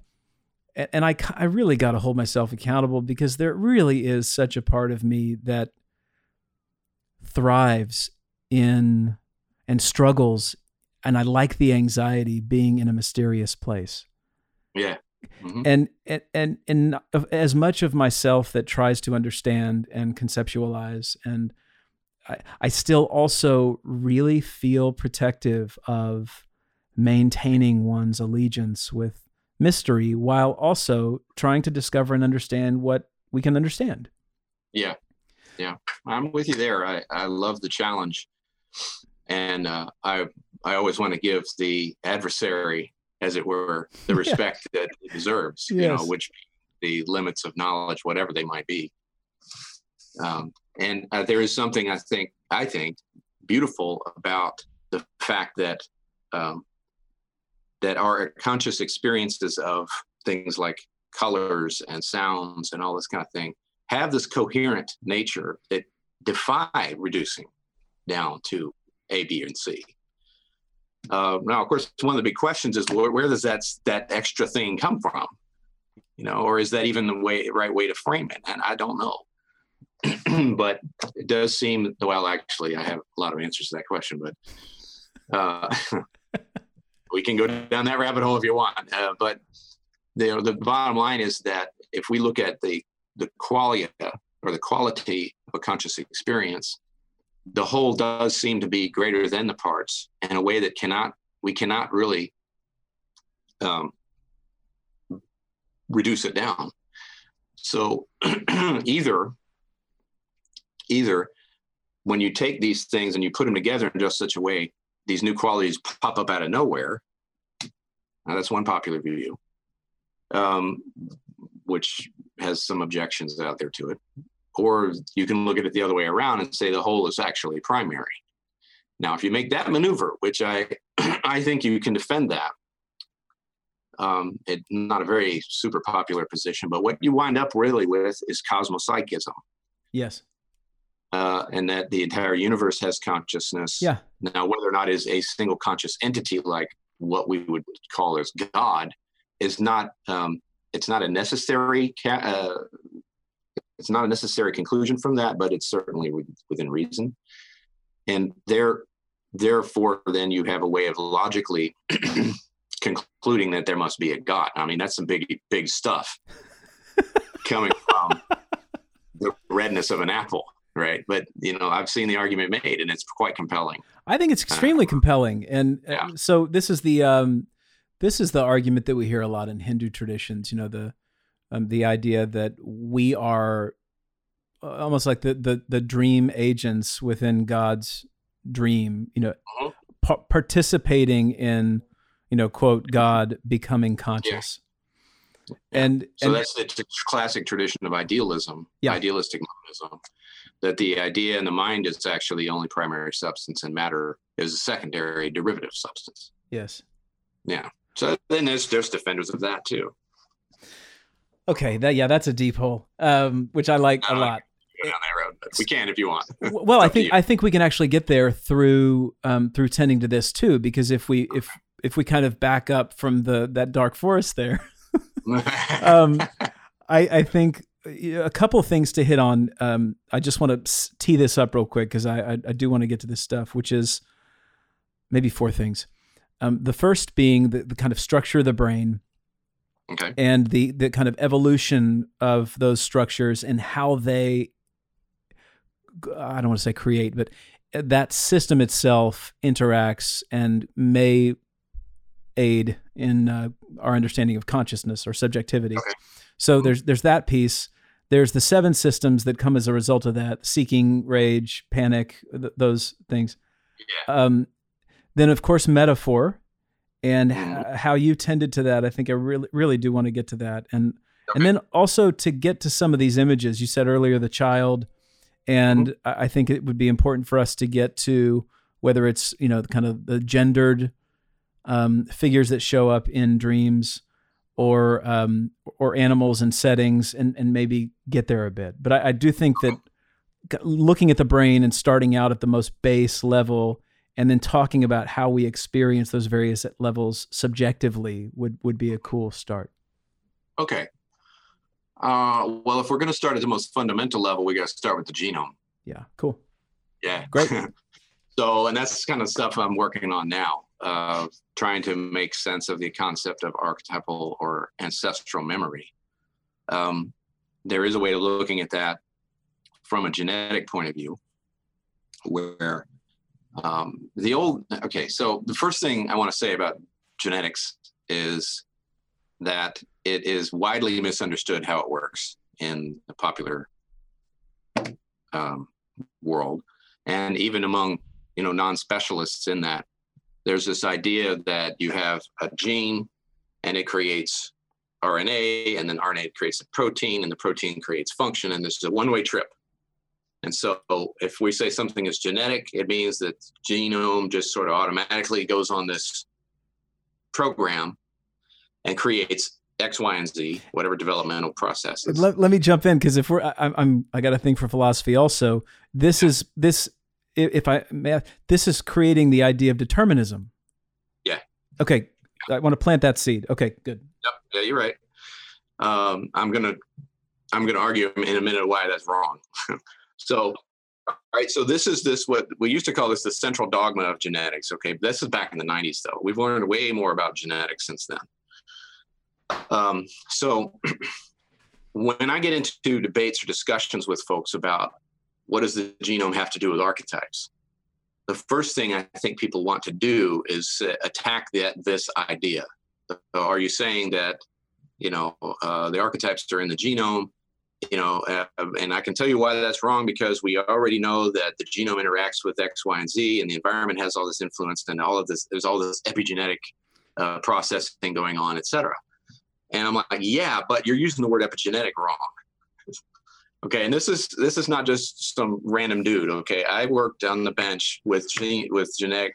I- and I I really got to hold myself accountable because there really is such a part of me that thrives in and struggles and I like the anxiety being in a mysterious place yeah. Mhm. and and and, and as much of myself that tries to understand and conceptualize and I, I still also really feel protective of maintaining one's allegiance with mystery while also trying to discover and understand what we can understand Yeah, yeah, I'm with you there. I, I love the challenge, and uh, I I always want to give the adversary, as it were, the Yeah. respect that it deserves. You know, which the limits of knowledge, whatever they might be. Um, and uh, there is something I think I think beautiful about the fact that um, that our conscious experiences of things like colors and sounds and all this kind of thing have this coherent nature that defy reducing down to A, B, and C. Uh, now, of course, one of the big questions is where, where does that that extra thing come from? You know, or is that even the way right way to frame it? And I don't know. but it does seem well. Actually, I have a lot of answers to that question, but uh, we can go down that rabbit hole if you want. Uh, but the the bottom line is that if we look at the the qualia or the quality of a conscious experience, the whole does seem to be greater than the parts in a way that cannot we cannot really um, reduce it down. So either either when you take these things and you put them together in just such a way, these new qualities pop up out of nowhere. Now that's one popular view, um, which has some objections out there to it. Or you can look at it the other way around and say the whole is actually primary. Now, if you make that maneuver, which I I think you can defend that, um, it's not a very super popular position, but what you wind up really with is cosmopsychism. yes uh, and that the entire universe has consciousness. Yeah. Now, whether or not is a single conscious entity like what we would call as God is not um, it's not a necessary ca- uh, it's not a necessary conclusion from that, but it's certainly within reason. And there, therefore, then you have a way of logically concluding that there must be a God. I mean, that's some big, big stuff coming from the redness of an apple, right? But you know, I've seen the argument made, and it's quite compelling. I think it's extremely uh, compelling, and uh, yeah. so this is the um, this is the argument that we hear a lot in Hindu traditions. You know, the um, the idea that we are uh, almost like the, the the dream agents within God's dream. You know, uh-huh. pa- participating in you know quote God becoming conscious. Yeah. And so and, that's the classic tradition of idealism, Yeah. idealistic monism, that the idea in the mind is actually the only primary substance, and matter is a secondary derivative substance. yes. Yeah. So then there's there's defenders of that too. Okay, that yeah, that's a deep hole, um, which I like a Uh, lot. Go down that road, but we can if you want. Well, I think. I think we can actually get there through um, through tending to this too, because if we if if we kind of back up from the that dark forest there, um, I I think a couple of things to hit on. Um, I just want to tee this up real quick because I, I I do want to get to this stuff, which is maybe four things. Um, the first being the, the kind of structure of the brain okay. and the the kind of evolution of those structures and how they I don't want to say create, but that system itself interacts and may aid in uh, our understanding of consciousness or subjectivity. Okay. So there's there's that piece. There's the seven systems that come as a result of that: seeking, rage, panic, th- those things. Um, then of course metaphor, and h- Mhm. how you tended to that. I think I really really do want to get to that, and Okay. and then also to get to some of these images. You said earlier the child, and I I think it would be important for us to get to whether it's you know the kind of the gendered um, figures that show up in dreams or um, or animals and settings and and maybe get there a bit. But I, I do think that looking at the brain and starting out at the most base level and then talking about how we experience those various levels subjectively would would be a cool start. Okay. Uh, well, if we're going to start at the most fundamental level, we got to start with the genome. Yeah, cool. Yeah. Great. so, and that's kind of stuff I'm working on now, uh, trying to make sense of the concept of archetypal or ancestral memory. Um, there is a way of looking at that from a genetic point of view, where um, the old, okay, so the first thing I want to say about genetics is that it is widely misunderstood how it works in the popular um, world and even among you know non-specialists in that there's this idea that you have a gene and it creates rna and then rna creates a protein and the protein creates function and this is a one-way trip. And so if we say something is genetic it means that genome just sort of automatically goes on this program and creates x y and z whatever developmental processes Let, let me jump in because if we're I, I'm- I'm got a thing for philosophy also. This is this i- if I may, this is creating the idea of determinism. Yeah. Okay. I want to plant that seed. Okay, good. Yep. Yeah, you're right. Um, I'm gonna I'm gonna argue in a minute why that's wrong. so, all right. So this is this what we used to call this the central dogma of genetics. Okay, this is back in the 90s though. We've learned way more about genetics since then. Um, so when I get into debates or discussions with folks about what does the genome have to do with archetypes, the first thing I think people want to do is uh, attack that this idea. Are you saying that you know uh, the archetypes are in the genome? You know, uh, and I can tell you why that's wrong because we already know that the genome interacts with X, Y, and Z, and the environment has all this influence, and all of this. There's all this epigenetic uh, processing going on, et cetera. And I'm like, yeah, but you're using the word epigenetic wrong. Okay, and this is this is not just some random dude. Okay, I worked on the bench with gene, with genetic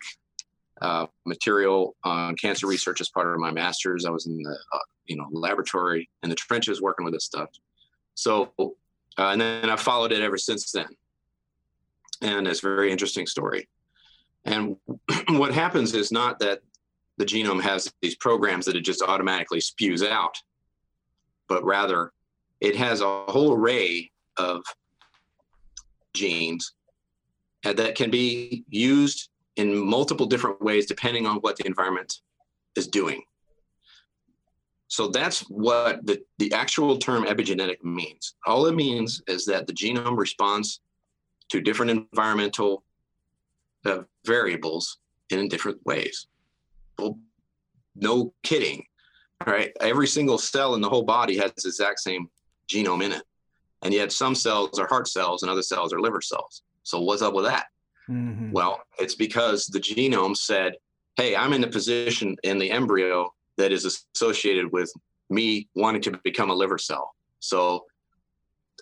uh, material on cancer research as part of my master's. I was in the uh, you know laboratory in the trenches working with this stuff. So, uh, and then I followed it ever since then. and it's a very interesting story. And what happens is not that the genome has these programs that it just automatically spews out, but rather it has a whole array of genes that can be used in multiple different ways depending on what the environment is doing. So that's what the, the actual term epigenetic means. All it means is that the genome responds to different environmental uh, variables in different ways. Well, no kidding, right? Every single cell in the whole body has the exact same genome in it. And yet some cells are heart cells and other cells are liver cells. So what's up with that? Mm-hmm. Well, it's because the genome said, hey, I'm in a position in the embryo that is associated with me wanting to become a liver cell. So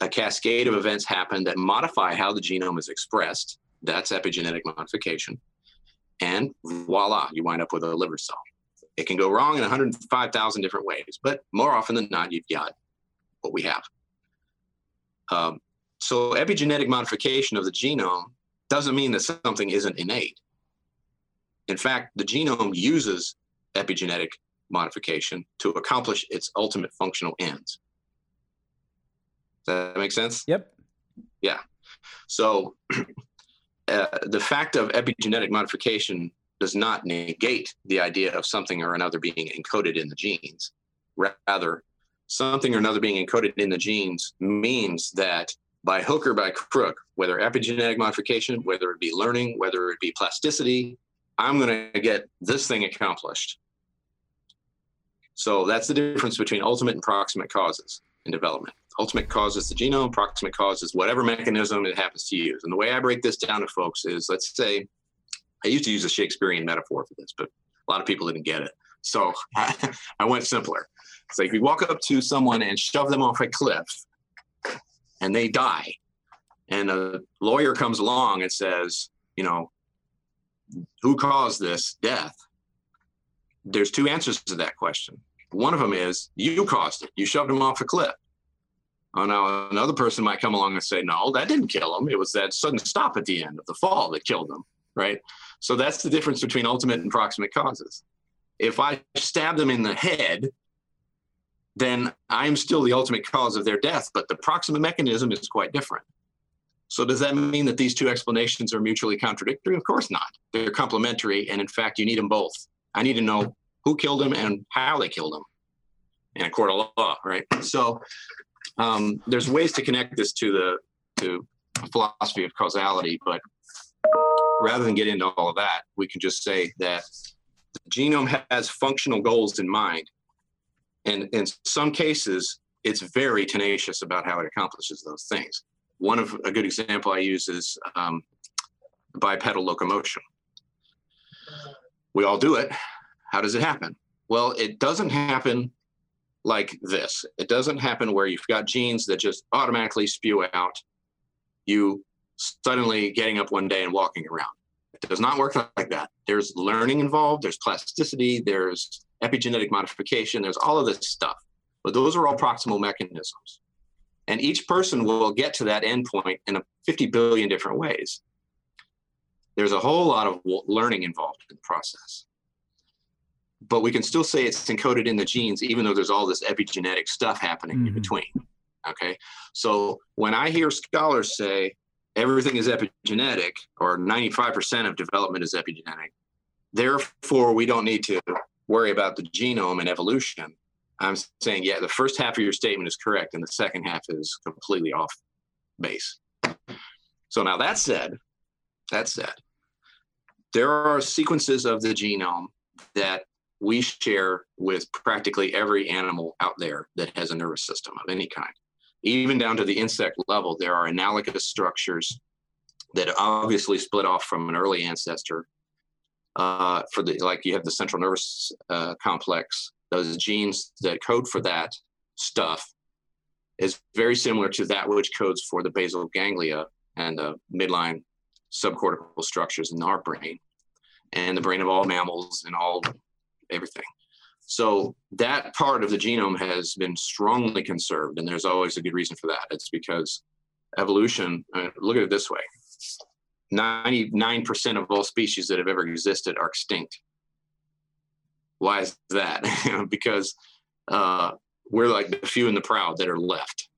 a cascade of events happen that modify how the genome is expressed. That's epigenetic modification. And voila, you wind up with a liver cell. It can go wrong in 105,000 different ways, but more often than not, you've got what we have. Um, so epigenetic modification of the genome doesn't mean that something isn't innate. In fact, the genome uses epigenetic modification to accomplish its ultimate functional ends. Does that make sense? Yep. Yeah. So uh, the fact of epigenetic modification does not negate the idea of something or another being encoded in the genes. Rather, something or another being encoded in the genes means that by hook or by crook, whether epigenetic modification, whether it be learning, whether it be plasticity, I'm going to get this thing accomplished. So that's the difference between ultimate and proximate causes in development. Ultimate cause is the genome, proximate cause is whatever mechanism it happens to use. And the way I break this down to folks is let's say, I used to use a Shakespearean metaphor for this, but a lot of people didn't get it. So I, I went simpler. It's like if you walk up to someone and shove them off a cliff and they die, and a lawyer comes along and says, you know, who caused this death? There's two answers to that question. One of them is you caused it. You shoved him off a cliff. Oh, now another person might come along and say, no, that didn't kill him. It was that sudden stop at the end of the fall that killed him, right? So that's the difference between ultimate and proximate causes. If I stab them in the head, then I'm still the ultimate cause of their death, but the proximate mechanism is quite different. So does that mean that these two explanations are mutually contradictory? Of course not. They're complementary, and in fact, you need them both. I need to know who killed him and how they killed him in a court of law, right? So um, there's ways to connect this to the to philosophy of causality, but rather than get into all of that, we can just say that the genome has functional goals in mind, and in some cases, it's very tenacious about how it accomplishes those things. One of a good example I use is um, bipedal locomotion. We all do it. How does it happen? Well, it doesn't happen like this. It doesn't happen where you've got genes that just automatically spew out you suddenly getting up one day and walking around. It does not work like that. There's learning involved, there's plasticity, there's epigenetic modification, there's all of this stuff. But those are all proximal mechanisms. And each person will get to that endpoint in a 50 billion different ways. There's a whole lot of learning involved in the process but we can still say it's encoded in the genes, even though there's all this epigenetic stuff happening mm-hmm. in between. Okay. So when I hear scholars say everything is epigenetic or 95% of development is epigenetic, therefore we don't need to worry about the genome and evolution. I'm saying, yeah, the first half of your statement is correct, and the second half is completely off base. So now that said, that said, there are sequences of the genome that we share with practically every animal out there that has a nervous system of any kind. Even down to the insect level, there are analogous structures that obviously split off from an early ancestor. Uh, for the like, you have the central nervous uh, complex. Those genes that code for that stuff is very similar to that which codes for the basal ganglia and the midline subcortical structures in our brain and the brain of all mammals and all everything. So that part of the genome has been strongly conserved, and there's always a good reason for that. It's because evolution. Uh, look at it this way: 99% of all species that have ever existed are extinct. Why is that? because uh, we're like the few and the proud that are left.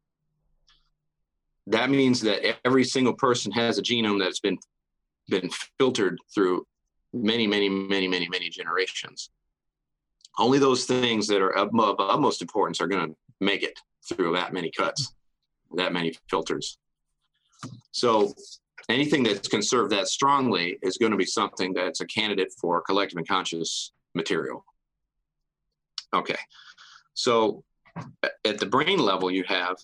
That means that every single person has a genome that's been been filtered through many, many, many, many, many generations. Only those things that are of, of utmost importance are going to make it through that many cuts, that many filters. So anything that's conserved that strongly is going to be something that's a candidate for collective unconscious material. Okay, so at the brain level, you have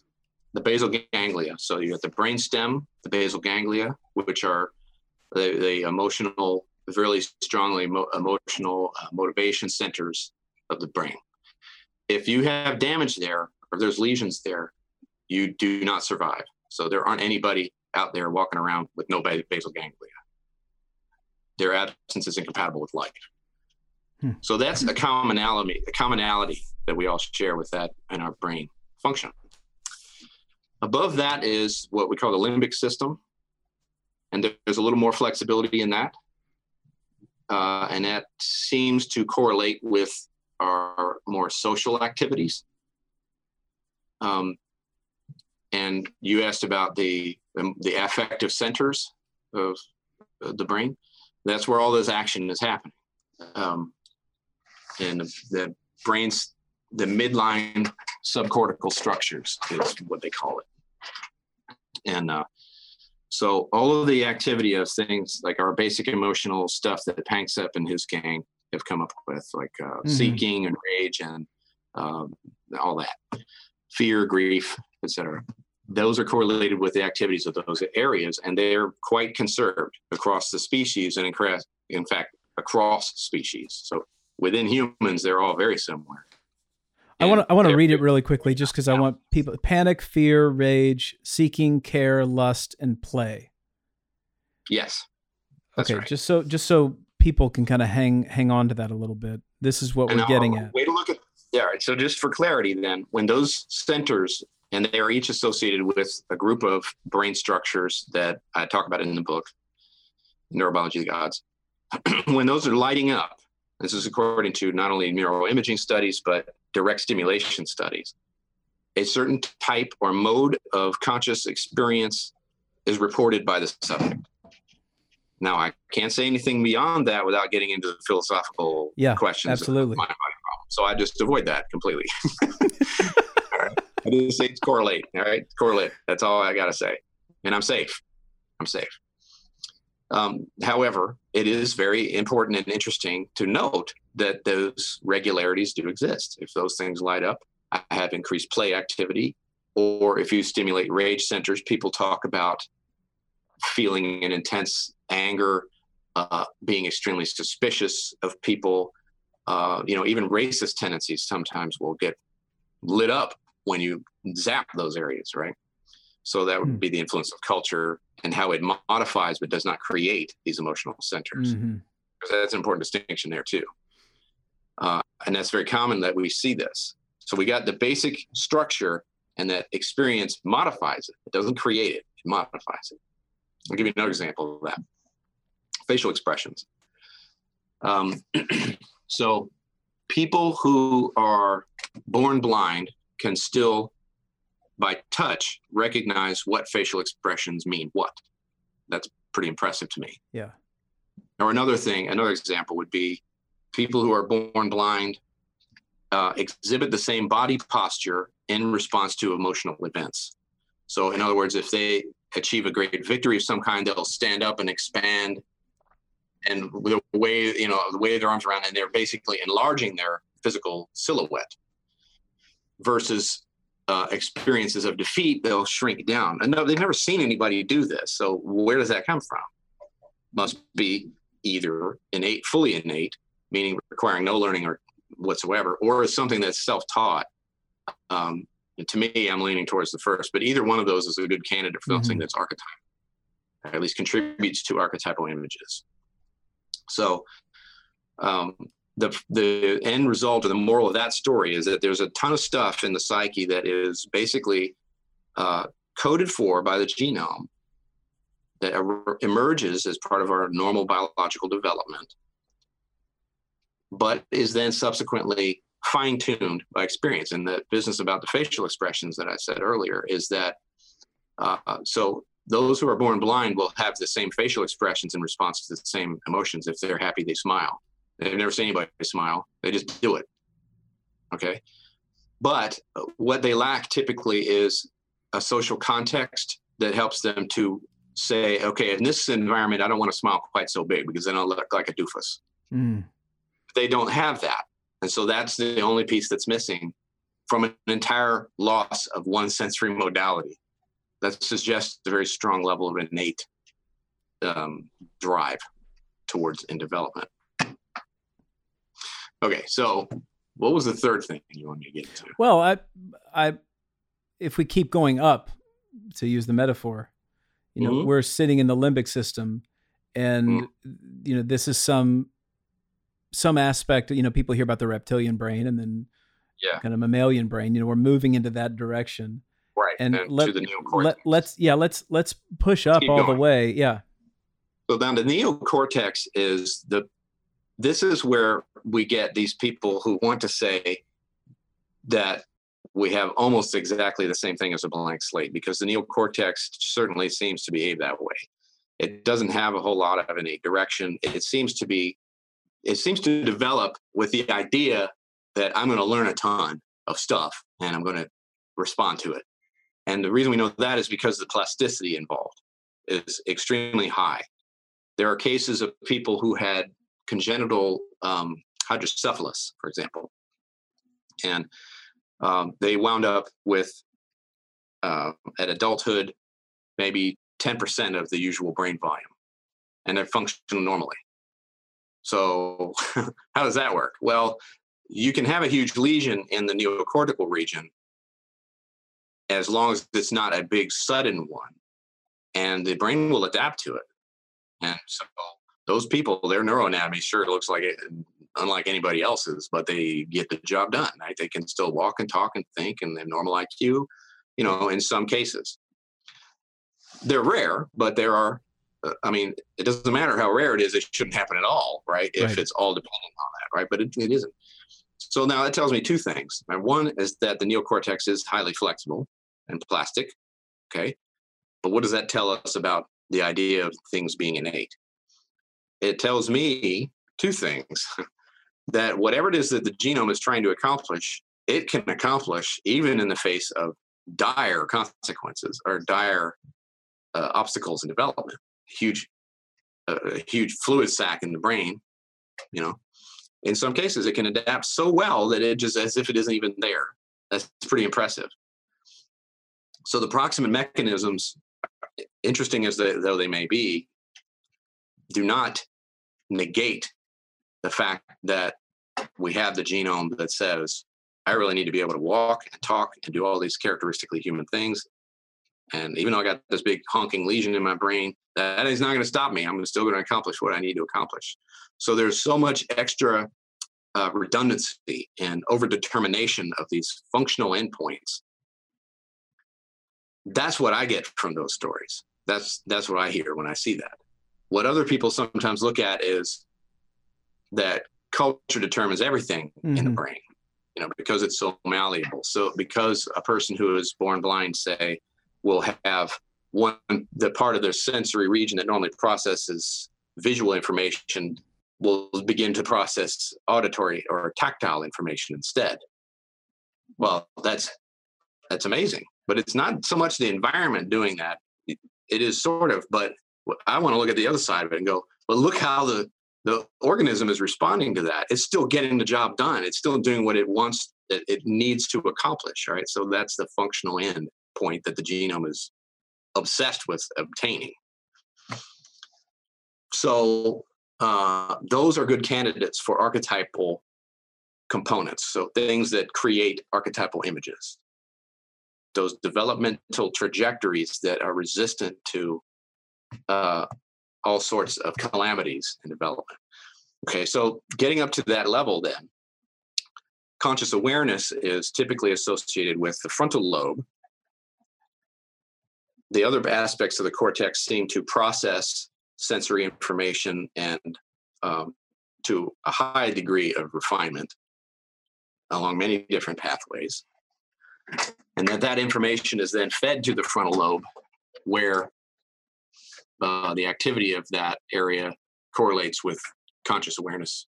the basal ganglia. So you have the brain stem, the basal ganglia, which are the, the emotional, really strongly mo- emotional uh, motivation centers of the brain. If you have damage there, or there's lesions there, you do not survive. So there aren't anybody out there walking around with no basal ganglia. Their absence is incompatible with life. Hmm. So that's a commonality, a commonality that we all share with that in our brain function. Above that is what we call the limbic system, and there's a little more flexibility in that, uh, and that seems to correlate with our more social activities. Um, and you asked about the the affective centers of the brain. That's where all this action is happening. Um, and the, the brain's the midline subcortical structures is what they call it. And uh, so all of the activity of things like our basic emotional stuff that Panksepp and his gang have come up with, like uh, mm-hmm. seeking and rage and um, all that, fear, grief, etc. Those are correlated with the activities of those areas, and they're quite conserved across the species and in fact across species. So within humans, they're all very similar. I want to I want to read it really quickly just because I want people panic, fear, rage, seeking, care, lust, and play. Yes. okay, right. just so just so people can kind of hang hang on to that a little bit. This is what and we're getting at. Way to look at yeah. Right. So just for clarity, then, when those centers and they are each associated with a group of brain structures that I talk about in the book, Neurobiology of the Gods. when those are lighting up, this is according to not only neuroimaging studies, but direct stimulation studies. A certain type or mode of conscious experience is reported by the subject. Now, I can't say anything beyond that without getting into the philosophical yeah, questions. Absolutely. So I just avoid that completely. I just say it's correlate. All right. Correlate. That's all I got to say. And I'm safe. I'm safe. Um, however, it is very important and interesting to note that those regularities do exist. If those things light up, I have increased play activity, or if you stimulate rage centers, people talk about feeling an intense anger, uh, being extremely suspicious of people. Uh, you know, even racist tendencies sometimes will get lit up when you zap those areas, right? So that would hmm. be the influence of culture and how it modifies but does not create these emotional centers. Mm-hmm. That's an important distinction there too. Uh, and that's very common that we see this. So we got the basic structure, and that experience modifies it. It doesn't create it; it modifies it. I'll give you another example of that. Facial expressions. Um, so people who are born blind can still by touch recognize what facial expressions mean what. That's pretty impressive to me. Yeah. Or another thing, another example would be people who are born blind uh, exhibit the same body posture in response to emotional events. So, in other words, if they achieve a great victory of some kind, they'll stand up and expand, and the way you know the way their arms around, and they're basically enlarging their physical silhouette. Versus uh, experiences of defeat, they'll shrink down. And no, they've never seen anybody do this. So where does that come from? Must be either innate, fully innate, meaning requiring no learning or whatsoever, or is something that's self-taught. Um, to me, I'm leaning towards the first, but either one of those is a good candidate for something mm-hmm. that's archetypal, at least contributes to archetypal images. So um, the the end result or the moral of that story is that there's a ton of stuff in the psyche that is basically uh, coded for by the genome that emerges as part of our normal biological development, but is then subsequently fine tuned by experience. And the business about the facial expressions that I said earlier is that uh, so those who are born blind will have the same facial expressions in response to the same emotions. If they're happy, they smile. They've never seen anybody smile, they just do it. Okay. But what they lack typically is a social context that helps them to say, okay, in this environment, I don't want to smile quite so big because then I'll look like a doofus. Mm. They don't have that. And so that's the only piece that's missing from an entire loss of one sensory modality. That suggests a very strong level of innate um, drive towards in development. Okay, so what was the third thing you wanted to get into? Well, I, I, if we keep going up, to use the metaphor, you know, mm-hmm. we're sitting in the limbic system, and mm-hmm. you know, this is some some aspect. You know, people hear about the reptilian brain, and then yeah, kind of mammalian brain. You know, we're moving into that direction. Right, and, and let, let, let's yeah let's let's push up all going. the way yeah so down the neocortex is the this is where we get these people who want to say that we have almost exactly the same thing as a blank slate because the neocortex certainly seems to behave that way. It doesn't have a whole lot of any direction. It seems to be, it seems to develop with the idea that I'm going to learn a ton of stuff and I'm going to respond to it. And the reason we know that is because the plasticity involved is extremely high. There are cases of people who had congenital um, hydrocephalus, for example. And um, they wound up with, uh, at adulthood, maybe 10% of the usual brain volume, and they're functioning normally. So, how does that work? Well, you can have a huge lesion in the neocortical region as long as it's not a big sudden one, and the brain will adapt to it. And so, those people, their neuroanatomy sure looks like it, unlike anybody else's, but they get the job done. Right? They can still walk and talk and think, and they have normal IQ. You know, in some cases, they're rare, but there are. Uh, I mean, it doesn't matter how rare it is; it shouldn't happen at all, right? If right. it's all dependent on that, right? But it, it isn't. So now that tells me two things. One is that the neocortex is highly flexible and plastic. Okay, but what does that tell us about the idea of things being innate? It tells me two things. that whatever it is that the genome is trying to accomplish, it can accomplish even in the face of dire consequences or dire uh, obstacles in development. Huge, uh, huge fluid sac in the brain, you know. In some cases, it can adapt so well that it just as if it isn't even there. That's pretty impressive. So the proximate mechanisms, interesting as they, though they may be, do not negate the fact that we have the genome that says, I really need to be able to walk and talk and do all these characteristically human things. And even though I got this big honking lesion in my brain, that is not going to stop me. I'm still going to accomplish what I need to accomplish. So there's so much extra uh, redundancy and overdetermination of these functional endpoints. That's what I get from those stories. That's that's what I hear when I see that. What other people sometimes look at is that culture determines everything mm-hmm. in the mm-hmm. brain you know because it's so malleable so because a person who is born blind say will have one the part of their sensory region that normally processes visual information will begin to process auditory or tactile information instead well that's that's amazing but it's not so much the environment doing that it is sort of but i want to look at the other side of it and go but look how the the organism is responding to that. It's still getting the job done. It's still doing what it wants, it needs to accomplish. Right. So that's the functional end point that the genome is obsessed with obtaining. So uh, those are good candidates for archetypal components. So things that create archetypal images. Those developmental trajectories that are resistant to uh, all sorts of calamities in development. Okay, so getting up to that level, then, conscious awareness is typically associated with the frontal lobe the other aspects of the cortex seem to process sensory information and um, to a high degree of refinement along many different pathways. And that that information is then fed to the frontal lobe where uh, the activity of that area correlates with conscious awareness.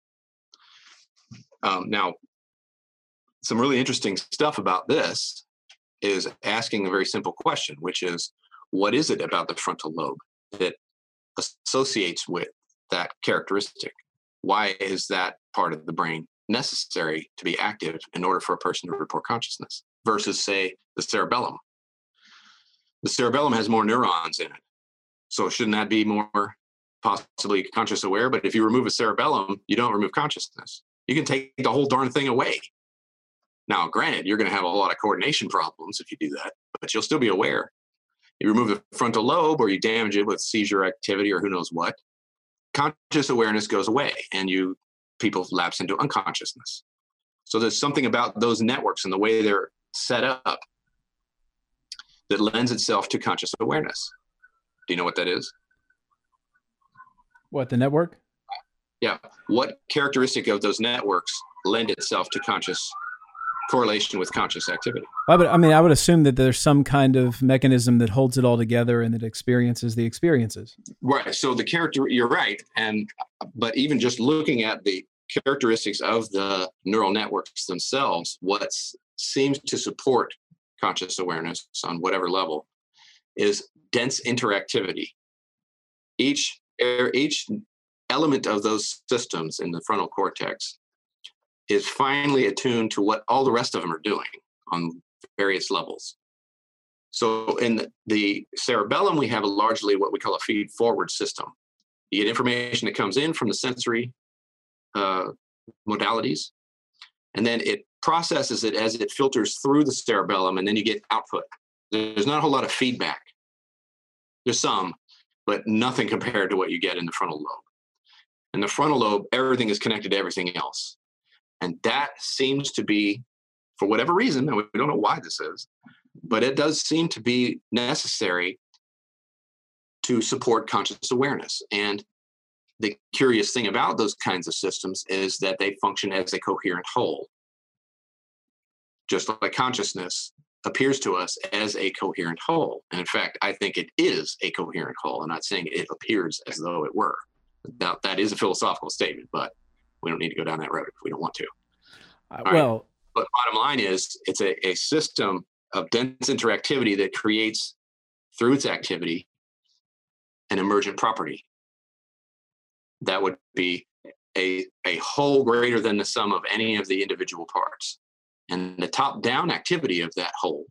Um, now, some really interesting stuff about this is asking a very simple question, which is what is it about the frontal lobe that associates with that characteristic? Why is that part of the brain necessary to be active in order for a person to report consciousness versus, say, the cerebellum? The cerebellum has more neurons in it. So shouldn't that be more possibly conscious aware? But if you remove a cerebellum, you don't remove consciousness. You can take the whole darn thing away. Now, granted, you're going to have a lot of coordination problems if you do that, but you'll still be aware you remove the frontal lobe or you damage it with seizure activity or who knows what, conscious awareness goes away and you people lapse into unconsciousness. So there's something about those networks and the way they're set up that lends itself to conscious awareness. Do you know what that is? What the network? Yeah. What characteristic of those networks lend itself to conscious correlation with conscious activity. Well, but I mean, I would assume that there's some kind of mechanism that holds it all together and that experiences the experiences. Right. So the character, you're right, and but even just looking at the characteristics of the neural networks themselves, what seems to support conscious awareness on whatever level is dense interactivity. Each each element of those systems in the frontal cortex is finely attuned to what all the rest of them are doing on various levels. So in the cerebellum, we have a largely what we call a feed forward system. You get information that comes in from the sensory uh, modalities, and then it processes it as it filters through the cerebellum, and then you get output. There's not a whole lot of feedback. There's some, but nothing compared to what you get in the frontal lobe. In the frontal lobe, everything is connected to everything else. And that seems to be, for whatever reason, and we don't know why this is, but it does seem to be necessary to support conscious awareness. And the curious thing about those kinds of systems is that they function as a coherent whole. Just like consciousness appears to us as a coherent whole. And in fact, I think it is a coherent whole. I'm not saying it appears as though it were. Now, that is a philosophical statement, but we don't need to go down that road if we don't want to. Uh, well, right? but bottom line is it's a, a system of dense interactivity that creates through its activity an emergent property that would be a, a whole greater than the sum of any of the individual parts and the top down activity of that whole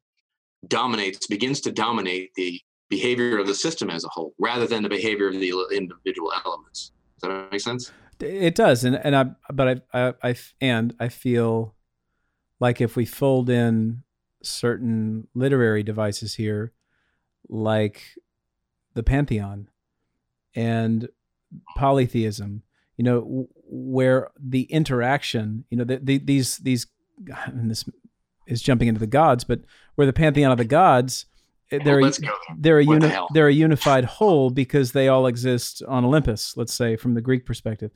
dominates begins to dominate the behavior of the system as a whole rather than the behavior of the individual elements. Does that make sense? It does, and and I but I, I I and I feel like if we fold in certain literary devices here, like the pantheon and polytheism, you know, where the interaction, you know, the, the, these these, and this is jumping into the gods, but where the pantheon of the gods Eh, they're a, they're a uni- the they're a unified whole because they all exist on Olympus. Let's say from the Greek perspective,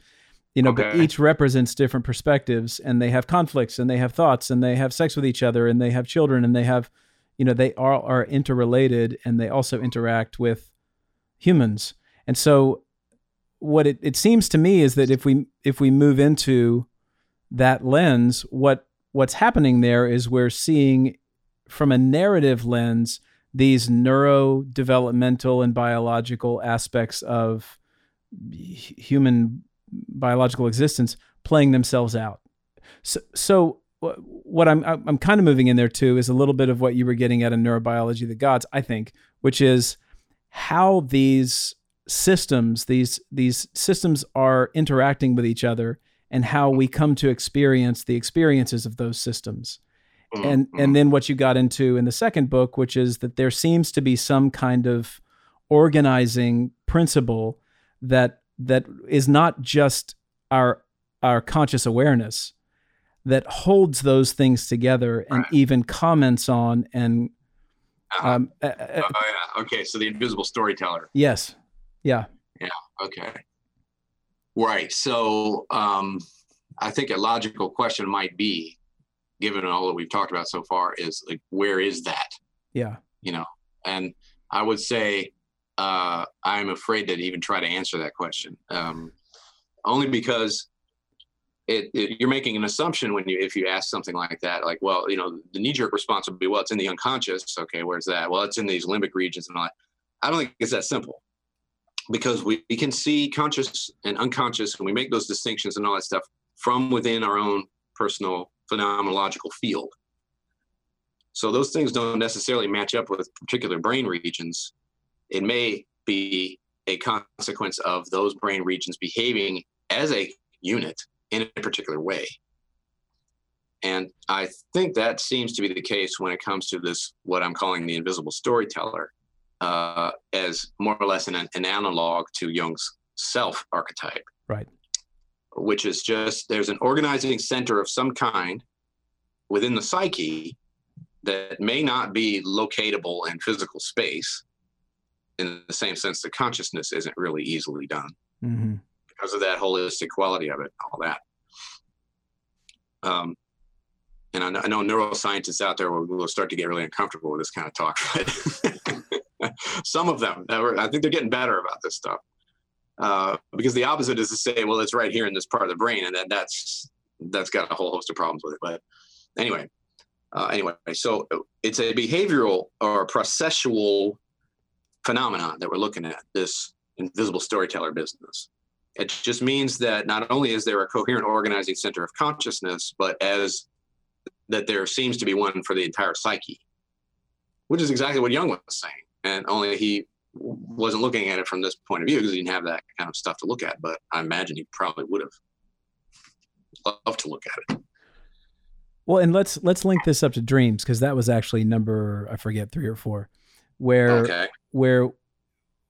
you know, okay. but each represents different perspectives, and they have conflicts, and they have thoughts, and they have sex with each other, and they have children, and they have, you know, they all are interrelated, and they also interact with humans. And so, what it, it seems to me is that if we if we move into that lens, what what's happening there is we're seeing from a narrative lens these neurodevelopmental and biological aspects of human biological existence playing themselves out. So, so what I'm I'm kind of moving in there too is a little bit of what you were getting at in neurobiology of the gods, I think, which is how these systems these these systems are interacting with each other and how we come to experience the experiences of those systems Mm-hmm. And and then what you got into in the second book, which is that there seems to be some kind of organizing principle that that is not just our our conscious awareness that holds those things together and right. even comments on and Uh-huh. Um, uh, uh, oh yeah. Okay. So the invisible storyteller. Yes. Yeah. Yeah. Okay. Right. So um, I think a logical question might be, given all that we've talked about so far, is like, where is that? Yeah. You know, and I would say uh, I'm afraid to even try to answer that question, um, only because it, it, you're making an assumption when you if you ask something like that like well you know the knee-jerk response would be well it's in the unconscious okay where's that well it's in these limbic regions and all that i don't think it's that simple because we, we can see conscious and unconscious and we make those distinctions and all that stuff from within our own personal phenomenological field. So those things don't necessarily match up with particular brain regions. It may be a consequence of those brain regions behaving as a unit in a particular way. And I think that seems to be the case when it comes to this, what I'm calling the invisible storyteller, uh, as more or less an, an analog to Jung's self archetype. Right. Which is just there's an organizing center of some kind within the psyche that may not be locatable in physical space in the same sense that consciousness isn't really easily done. Mm-hmm because of that holistic quality of it, all that. Um, and I know, I know, neuroscientists out there will, will, start to get really uncomfortable with this kind of talk. But some of them, I think they're getting better about this stuff. Uh, because the opposite is to say, well, it's right here in this part of the brain, and then that's that's got a whole host of problems with it. But anyway, uh, anyway, so it's a behavioral or processual phenomenon that we're looking at. This invisible storyteller business. It just means that not only is there a coherent organizing center of consciousness, but as that there seems to be one for the entire psyche, which is exactly what Jung was saying. And only he wasn't looking at it from this point of view because he didn't have that kind of stuff to look at. But I imagine he probably would have loved to look at it. Well, and let's let's link this up to dreams because that was actually number I forget three or four, where okay. where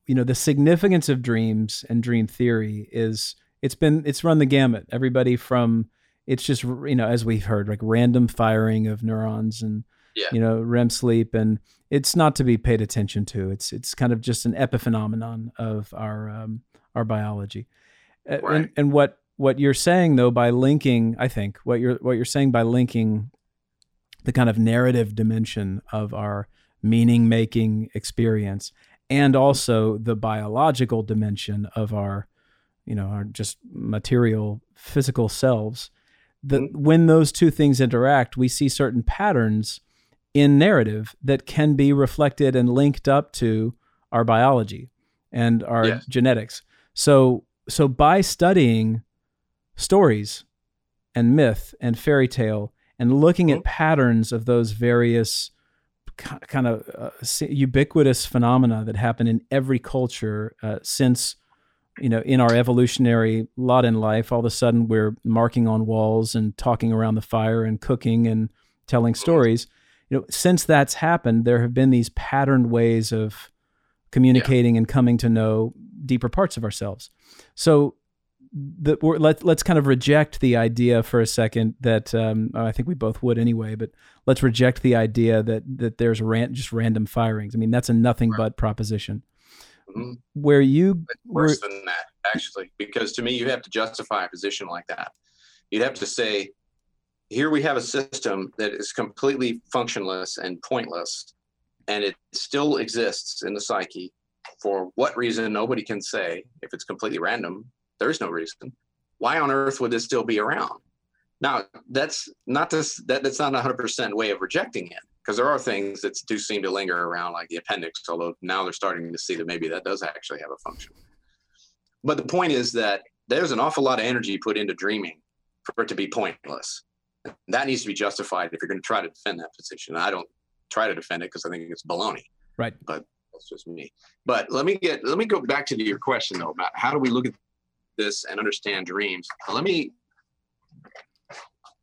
you know the significance of dreams and dream theory is it's been it's run the gamut everybody from it's just you know as we've heard like random firing of neurons and yeah. you know REM sleep and it's not to be paid attention to it's it's kind of just an epiphenomenon of our um, our biology right. and and what what you're saying though by linking I think what you're what you're saying by linking the kind of narrative dimension of our meaning making experience and also the biological dimension of our you know our just material physical selves that mm-hmm. when those two things interact we see certain patterns in narrative that can be reflected and linked up to our biology and our yes. genetics so so by studying stories and myth and fairy tale and looking mm-hmm. at patterns of those various kind of uh, ubiquitous phenomena that happen in every culture uh, since you know in our evolutionary lot in life all of a sudden we're marking on walls and talking around the fire and cooking and telling stories you know since that's happened there have been these patterned ways of communicating yeah. and coming to know deeper parts of ourselves so we're, let, let's kind of reject the idea for a second that um, I think we both would anyway, but let's reject the idea that that there's ran, just random firings. I mean, that's a nothing right. but proposition. Mm-hmm. Where you worse than that, actually, because to me, you have to justify a position like that. You'd have to say, here we have a system that is completely functionless and pointless, and it still exists in the psyche. For what reason, nobody can say. If it's completely random, there's no reason. Why on earth would this still be around? Now, that's not this that, that's not a hundred percent way of rejecting it, because there are things that do seem to linger around, like the appendix, although now they're starting to see that maybe that does actually have a function. But the point is that there's an awful lot of energy put into dreaming for it to be pointless. That needs to be justified if you're going to try to defend that position. I don't try to defend it because I think it's baloney. Right. But that's just me. But let me get let me go back to your question though about how do we look at this and understand dreams. Let me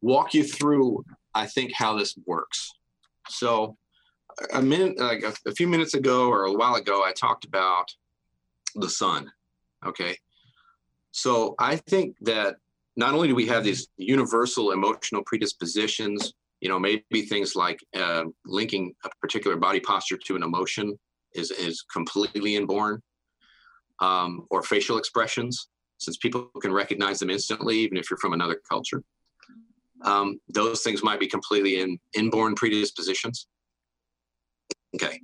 walk you through, I think, how this works. So, a minute, like a, a few minutes ago or a while ago, I talked about the sun. Okay. So, I think that not only do we have these universal emotional predispositions, You know, maybe things like uh, linking a particular body posture to an emotion is is completely inborn, um, or facial expressions, since people can recognize them instantly, even if you're from another culture. Um, those things might be completely in inborn predispositions. Okay.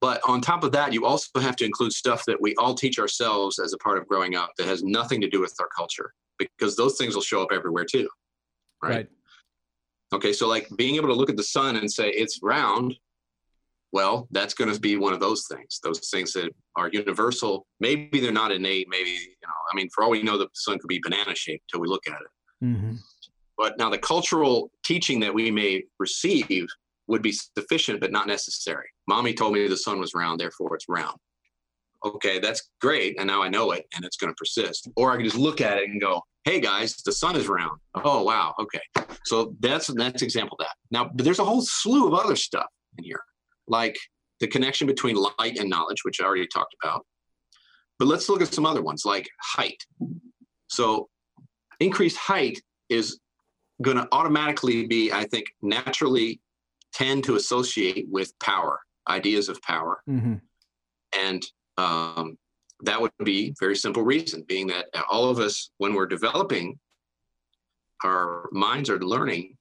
But on top of that, you also have to include stuff that we all teach ourselves as a part of growing up that has nothing to do with our culture, because those things will show up everywhere too. Right. right. Okay. So, like being able to look at the sun and say it's round, well, that's going to be one of those things, those things that are universal. Maybe they're not innate. Maybe, you know, I mean, for all we know, the sun could be banana shaped till we look at it. Mm-hmm. But now the cultural teaching that we may receive would be sufficient, but not necessary. Mommy told me the sun was round, therefore it's round. Okay, that's great. And now I know it and it's going to persist. Or I can just look at it and go, hey guys, the sun is round. Oh, wow. Okay. So that's that's example of that. Now, there's a whole slew of other stuff in here, like the connection between light and knowledge, which I already talked about. But let's look at some other ones like height. So increased height is going to automatically be, I think, naturally tend to associate with power, ideas of power. Mm-hmm. And um, that would be very simple reason, being that all of us, when we're developing, our minds are learning,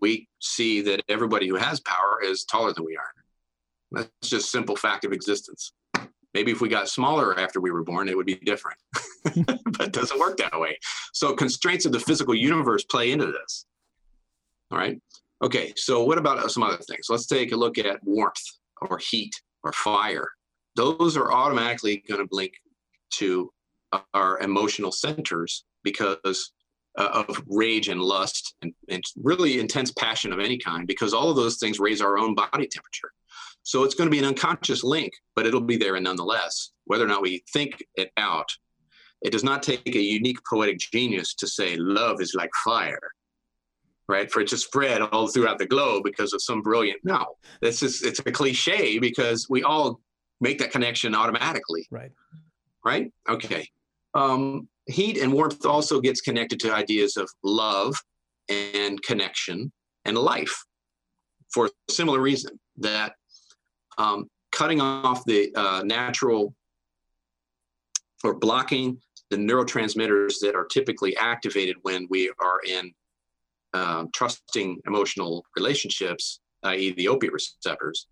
we see that everybody who has power is taller than we are. That's just simple fact of existence. Maybe if we got smaller after we were born, it would be different. but doesn't work that way. So constraints of the physical universe play into this. All right. Okay. So what about some other things? Let's take a look at warmth or heat or fire. Those are automatically going to link to our emotional centers because uh, of rage and lust and, and really intense passion of any kind, because all of those things raise our own body temperature. So it's going to be an unconscious link, but it'll be there nonetheless, whether or not we think it out. It does not take a unique poetic genius to say love is like fire, right? For it to spread all throughout the globe because of some brilliant. No, this is it's a cliche because we all make that connection automatically. Right. Right. Okay. Um, heat and warmth also gets connected to ideas of love and connection and life for a similar reason that um, cutting off the uh, natural or blocking the neurotransmitters that are typically activated when we are in uh, trusting emotional relationships, i.e., the opiate receptors,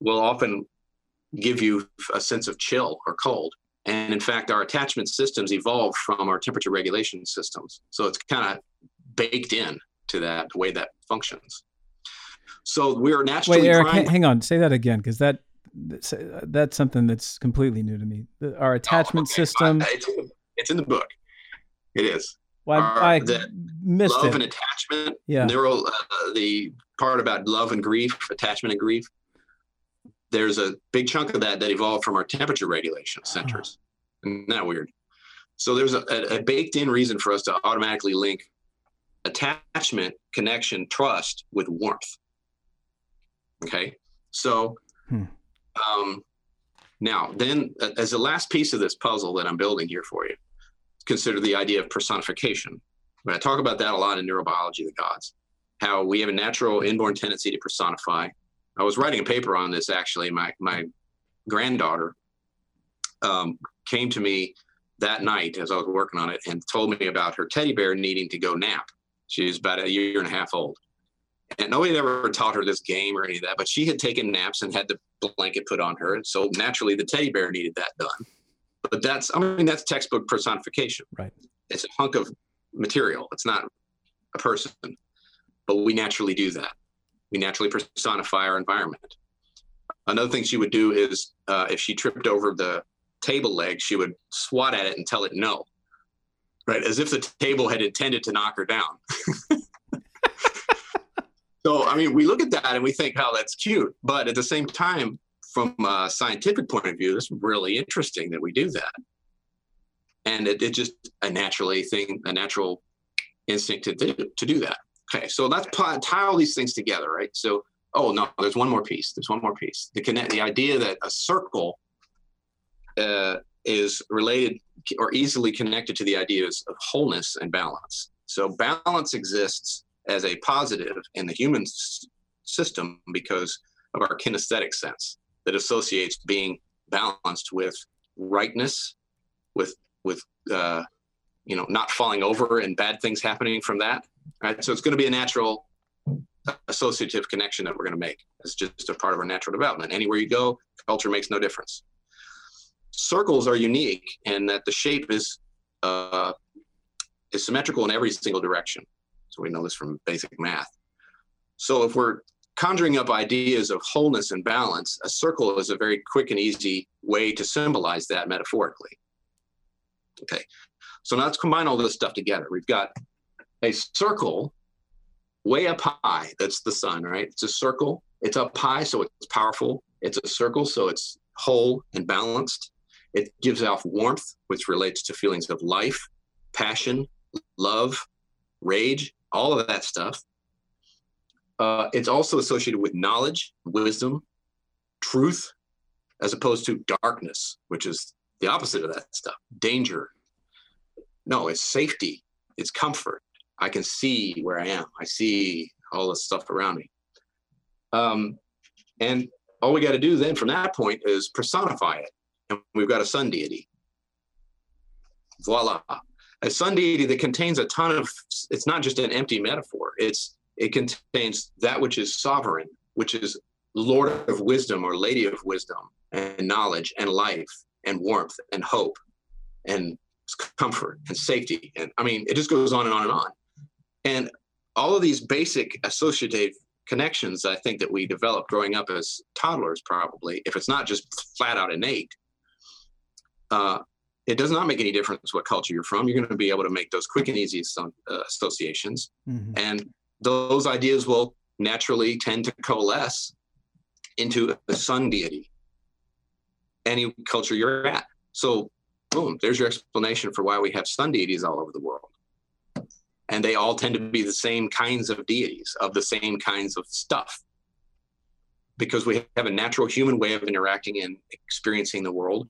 will often give you a sense of chill or cold. And in fact, our attachment systems evolve from our temperature regulation systems. So it's kind of baked in to that, the way that functions. So we're naturally. Wait, Erik, hang on. Say that again, because that that's something that's completely new to me. Our oh, attachment oh, okay. system. It's in, the, it's in, the, book. It is. Well, Our, I missed love it. and attachment. Yeah. Neural. Uh, the part about love and grief, attachment and grief. There's a big chunk of that that evolved from our temperature regulation centers. Oh. Isn't that weird? So there's a, a, a baked-in reason for us to automatically link attachment, connection, trust with warmth. Okay. So, hmm. um, now, then, as the last piece of this puzzle that I'm building here for you, consider the idea of personification. When I talk about that a lot in neurobiology of the gods, how we have a natural inborn tendency to personify. I was writing a paper on this actually. My my granddaughter um, came to me that night as I was working on it and told me about her teddy bear needing to go nap. She's about a year and a half old. And nobody had ever taught her this game or any of that, but she had taken naps and had the blanket put on her. And so naturally the teddy bear needed that done. But that's, I mean, that's textbook personification. Right. It's a hunk of material. It's not a person, but we naturally do that. We naturally personify our environment. Another thing she would do is uh, if she tripped over the table leg, she would swat at it and tell it no, right? As if the table had intended to knock her down. So, I mean, we look at that and we think, "How oh, that's cute," but at the same time, from a scientific point of view, it's really interesting that we do that, and it, it just a naturally thing, a natural instinct to do, to do that. Okay, so let's tie all these things together, right? So, oh no, there's one more piece. There's one more piece. The connect, the idea that a circle uh, is related or easily connected to the ideas of wholeness and balance. So balance exists as a positive in the human s- system because of our kinesthetic sense that associates being balanced with rightness, with with uh, you know not falling over and bad things happening from that. Right. So it's going to be a natural associative connection that we're going to make. It's just a part of our natural development. Anywhere you go, culture makes no difference. Circles are unique in that the shape is uh, is symmetrical in every single direction. So we know this from basic math. So if we're conjuring up ideas of wholeness and balance, a circle is a very quick and easy way to symbolize that metaphorically. Okay, so now let's combine all this stuff together. We've got a circle way up high. That's the sun, right? It's a circle. It's up high, so it's powerful. It's a circle, so it's whole and balanced. It gives off warmth, which relates to feelings of life, passion, love, rage, all of that stuff. Uh, it's also associated with knowledge, wisdom, truth, as opposed to darkness, which is the opposite of that stuff danger. No, it's safety, it's comfort. I can see where I am, I see all the stuff around me. Um, and all we got to do then from that point is personify it. And we've got a sun deity. Voila. A sun deity that contains a ton of, it's not just an empty metaphor. It's it contains that which is sovereign, which is Lord of wisdom or Lady of wisdom and knowledge and life and warmth and hope and comfort and safety. And I mean, it just goes on and on and on. And all of these basic associative connections, I think that we develop growing up as toddlers, probably, if it's not just flat out innate, uh, it does not make any difference what culture you're from. You're going to be able to make those quick and easy uh, associations. Mm-hmm. And those ideas will naturally tend to coalesce into a sun deity, any culture you're at. So, boom, there's your explanation for why we have sun deities all over the world. And they all tend to be the same kinds of deities, of the same kinds of stuff. Because we have a natural human way of interacting and experiencing the world.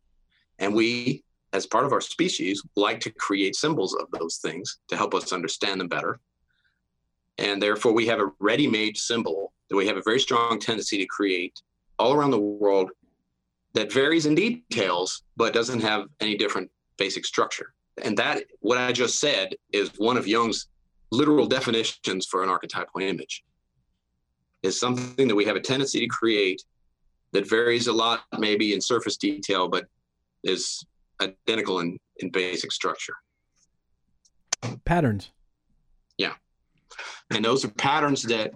And we, as part of our species, like to create symbols of those things to help us understand them better and therefore, we have a ready made symbol that we have a very strong tendency to create all around the world that varies in details, but doesn't have any different basic structure. And that, what I just said, is one of Jung's literal definitions for an archetypal image. Is something that we have a tendency to create that varies a lot, maybe in surface detail, but is identical in, in basic structure. Patterns. Yeah. And those are patterns that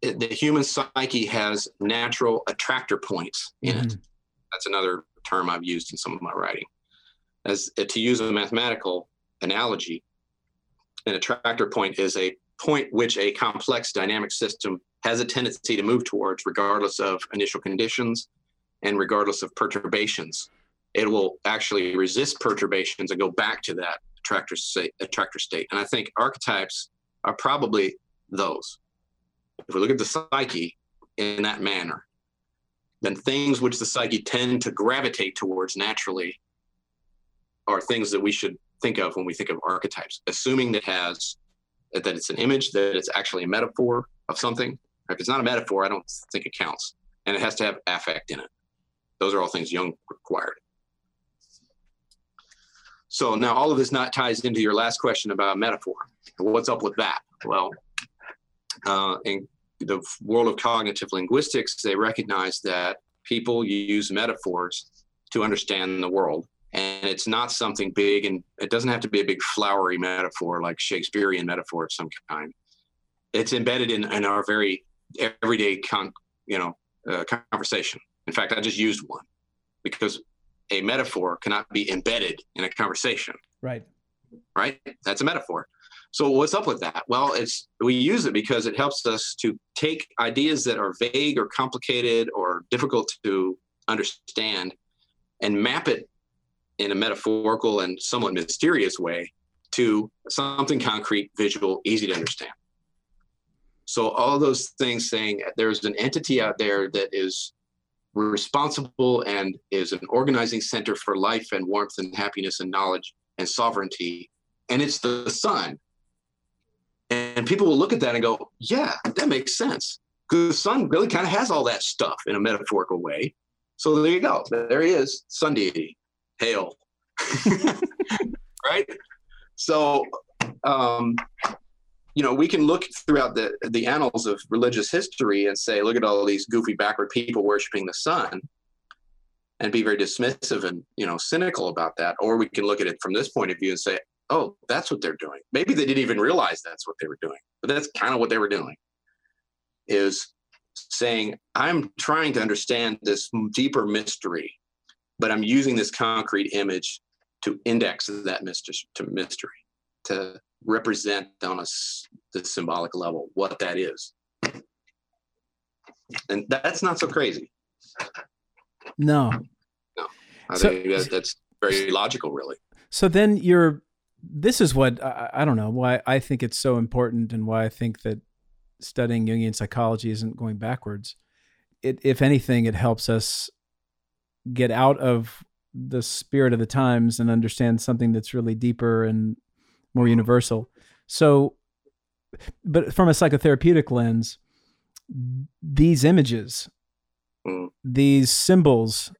the human psyche has natural attractor points in mm-hmm. it. That's another term I've used in some of my writing. As uh, to use a mathematical analogy, an attractor point is a point which a complex dynamic system has a tendency to move towards, regardless of initial conditions and regardless of perturbations. It will actually resist perturbations and go back to that attractor state, attractor state. And I think archetypes are probably those. If we look at the psyche in that manner, then things which the psyche tend to gravitate towards naturally are things that we should think of when we think of archetypes, assuming that has that it's an image, that it's actually a metaphor of something. If it's not a metaphor, I don't think it counts. And it has to have affect in it. Those are all things Jung required. So now all of this not ties into your last question about metaphor. What's up with that? Well, uh, in the world of cognitive linguistics, they recognize that people use metaphors to understand the world. And it's not something big, and it doesn't have to be a big flowery metaphor like Shakespearean metaphor of some kind. It's embedded in, in our very everyday, con, you know, uh, conversation. In fact, I just used one because a metaphor cannot be embedded in a conversation. Right. Right? That's a metaphor. So what's up with that? Well, it's we use it because it helps us to take ideas that are vague or complicated or difficult to understand and map it in a metaphorical and somewhat mysterious way to something concrete, visual, easy to understand. So all those things saying there's an entity out there that is responsible and is an organizing center for life and warmth and happiness and knowledge and sovereignty. And it's the sun. And people will look at that and go, yeah, that makes sense. Because the sun really kind of has all that stuff in a metaphorical way. So there you go. There he is, sun deity, hail. right? So, um, you know, we can look throughout the, the annals of religious history and say, look at all these goofy backward people worshiping the sun and be very dismissive and, you know, cynical about that. Or we can look at it from this point of view and say, oh, that's what they're doing. Maybe they didn't even realize that's what they were doing, but that's kind of what they were doing is saying, I'm trying to understand this deeper mystery, but I'm using this concrete image to index that mystery, to mystery, to represent on a the symbolic level what that is. And that's not so crazy. No. No. I so, think that, that's very logical, really. So then you're, this is what, I, I don't know, why I think it's so important and why I think that studying Jungian psychology isn't going backwards. It, if anything, it helps us get out of the spirit of the times and understand something that's really deeper and more universal. So, but from a psychotherapeutic lens, these images, mm. these symbols,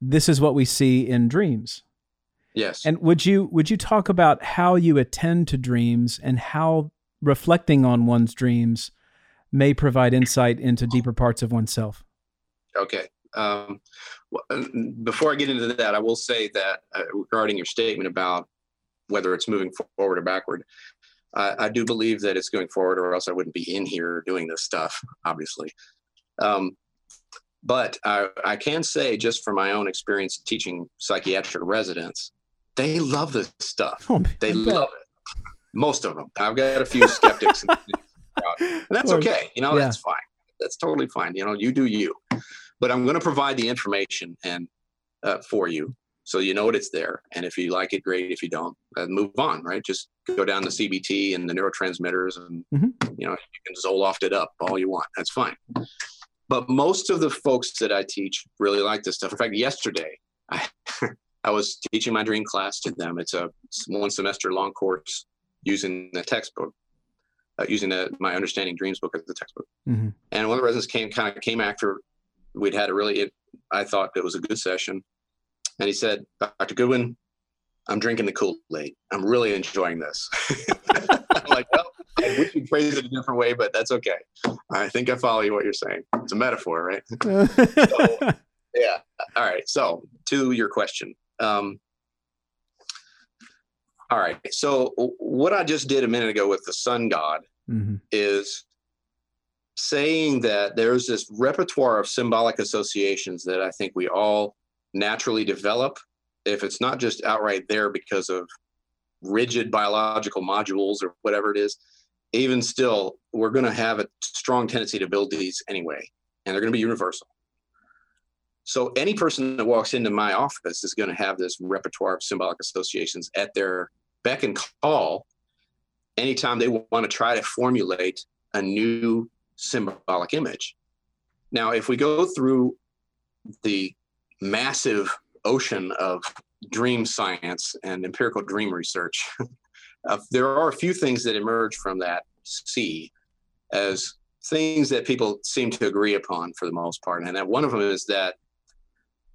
this is what we see in dreams. Yes. And would you would you talk about how you attend to dreams and how reflecting on one's dreams may provide insight into deeper parts of oneself? Okay. Um, before I get into that, I will say that uh, regarding your statement about whether it's moving forward or backward. I, I do believe that it's going forward, or else I wouldn't be in here doing this stuff, obviously. Um, but I, I can say, just from my own experience teaching psychiatric residents, they love this stuff. Oh, they love it. Most of them. I've got a few skeptics, and, and that's okay. You know, yeah. that's fine. That's totally fine. You know, you do you. But I'm going to provide the information and uh, for you. So you know what it's there. And if you like it great. If you don't uh, move on right? Just go down the cbt and the neurotransmitters and mm-hmm. you know you can zoloft it up all you want. That's fine. But most of the folks that i teach really like this stuff. In fact yesterday i i was teaching my dream class to them. It's a one semester long course using the textbook uh, using the, my understanding dreams book as the textbook. Mm-hmm. and one of the residents came kind of came after we'd had a really it, i thought it was a good session and he said, Dr. Goodwyn, I'm drinking the Kool Aid. I'm really enjoying this. I'm like, well, I wish you'd phrase it a different way, but that's okay. I think I follow you what you're saying. It's a metaphor, right? so, yeah. All right. So, to your question. Um, all right. So, what I just did a minute ago with the sun god mm-hmm. is saying that there's this repertoire of symbolic associations that I think we all naturally develop if it's not just outright there because of rigid biological modules or whatever it is even still we're going to have a strong tendency to build these anyway and they're going to be universal. So any person that walks into my office is going to have this repertoire of symbolic associations at their beck and call anytime they want to try to formulate a new symbolic image now if we go through the massive ocean of dream science and empirical dream research, uh, there are a few things that emerge from that sea as things that people seem to agree upon for the most part. And that one of them is that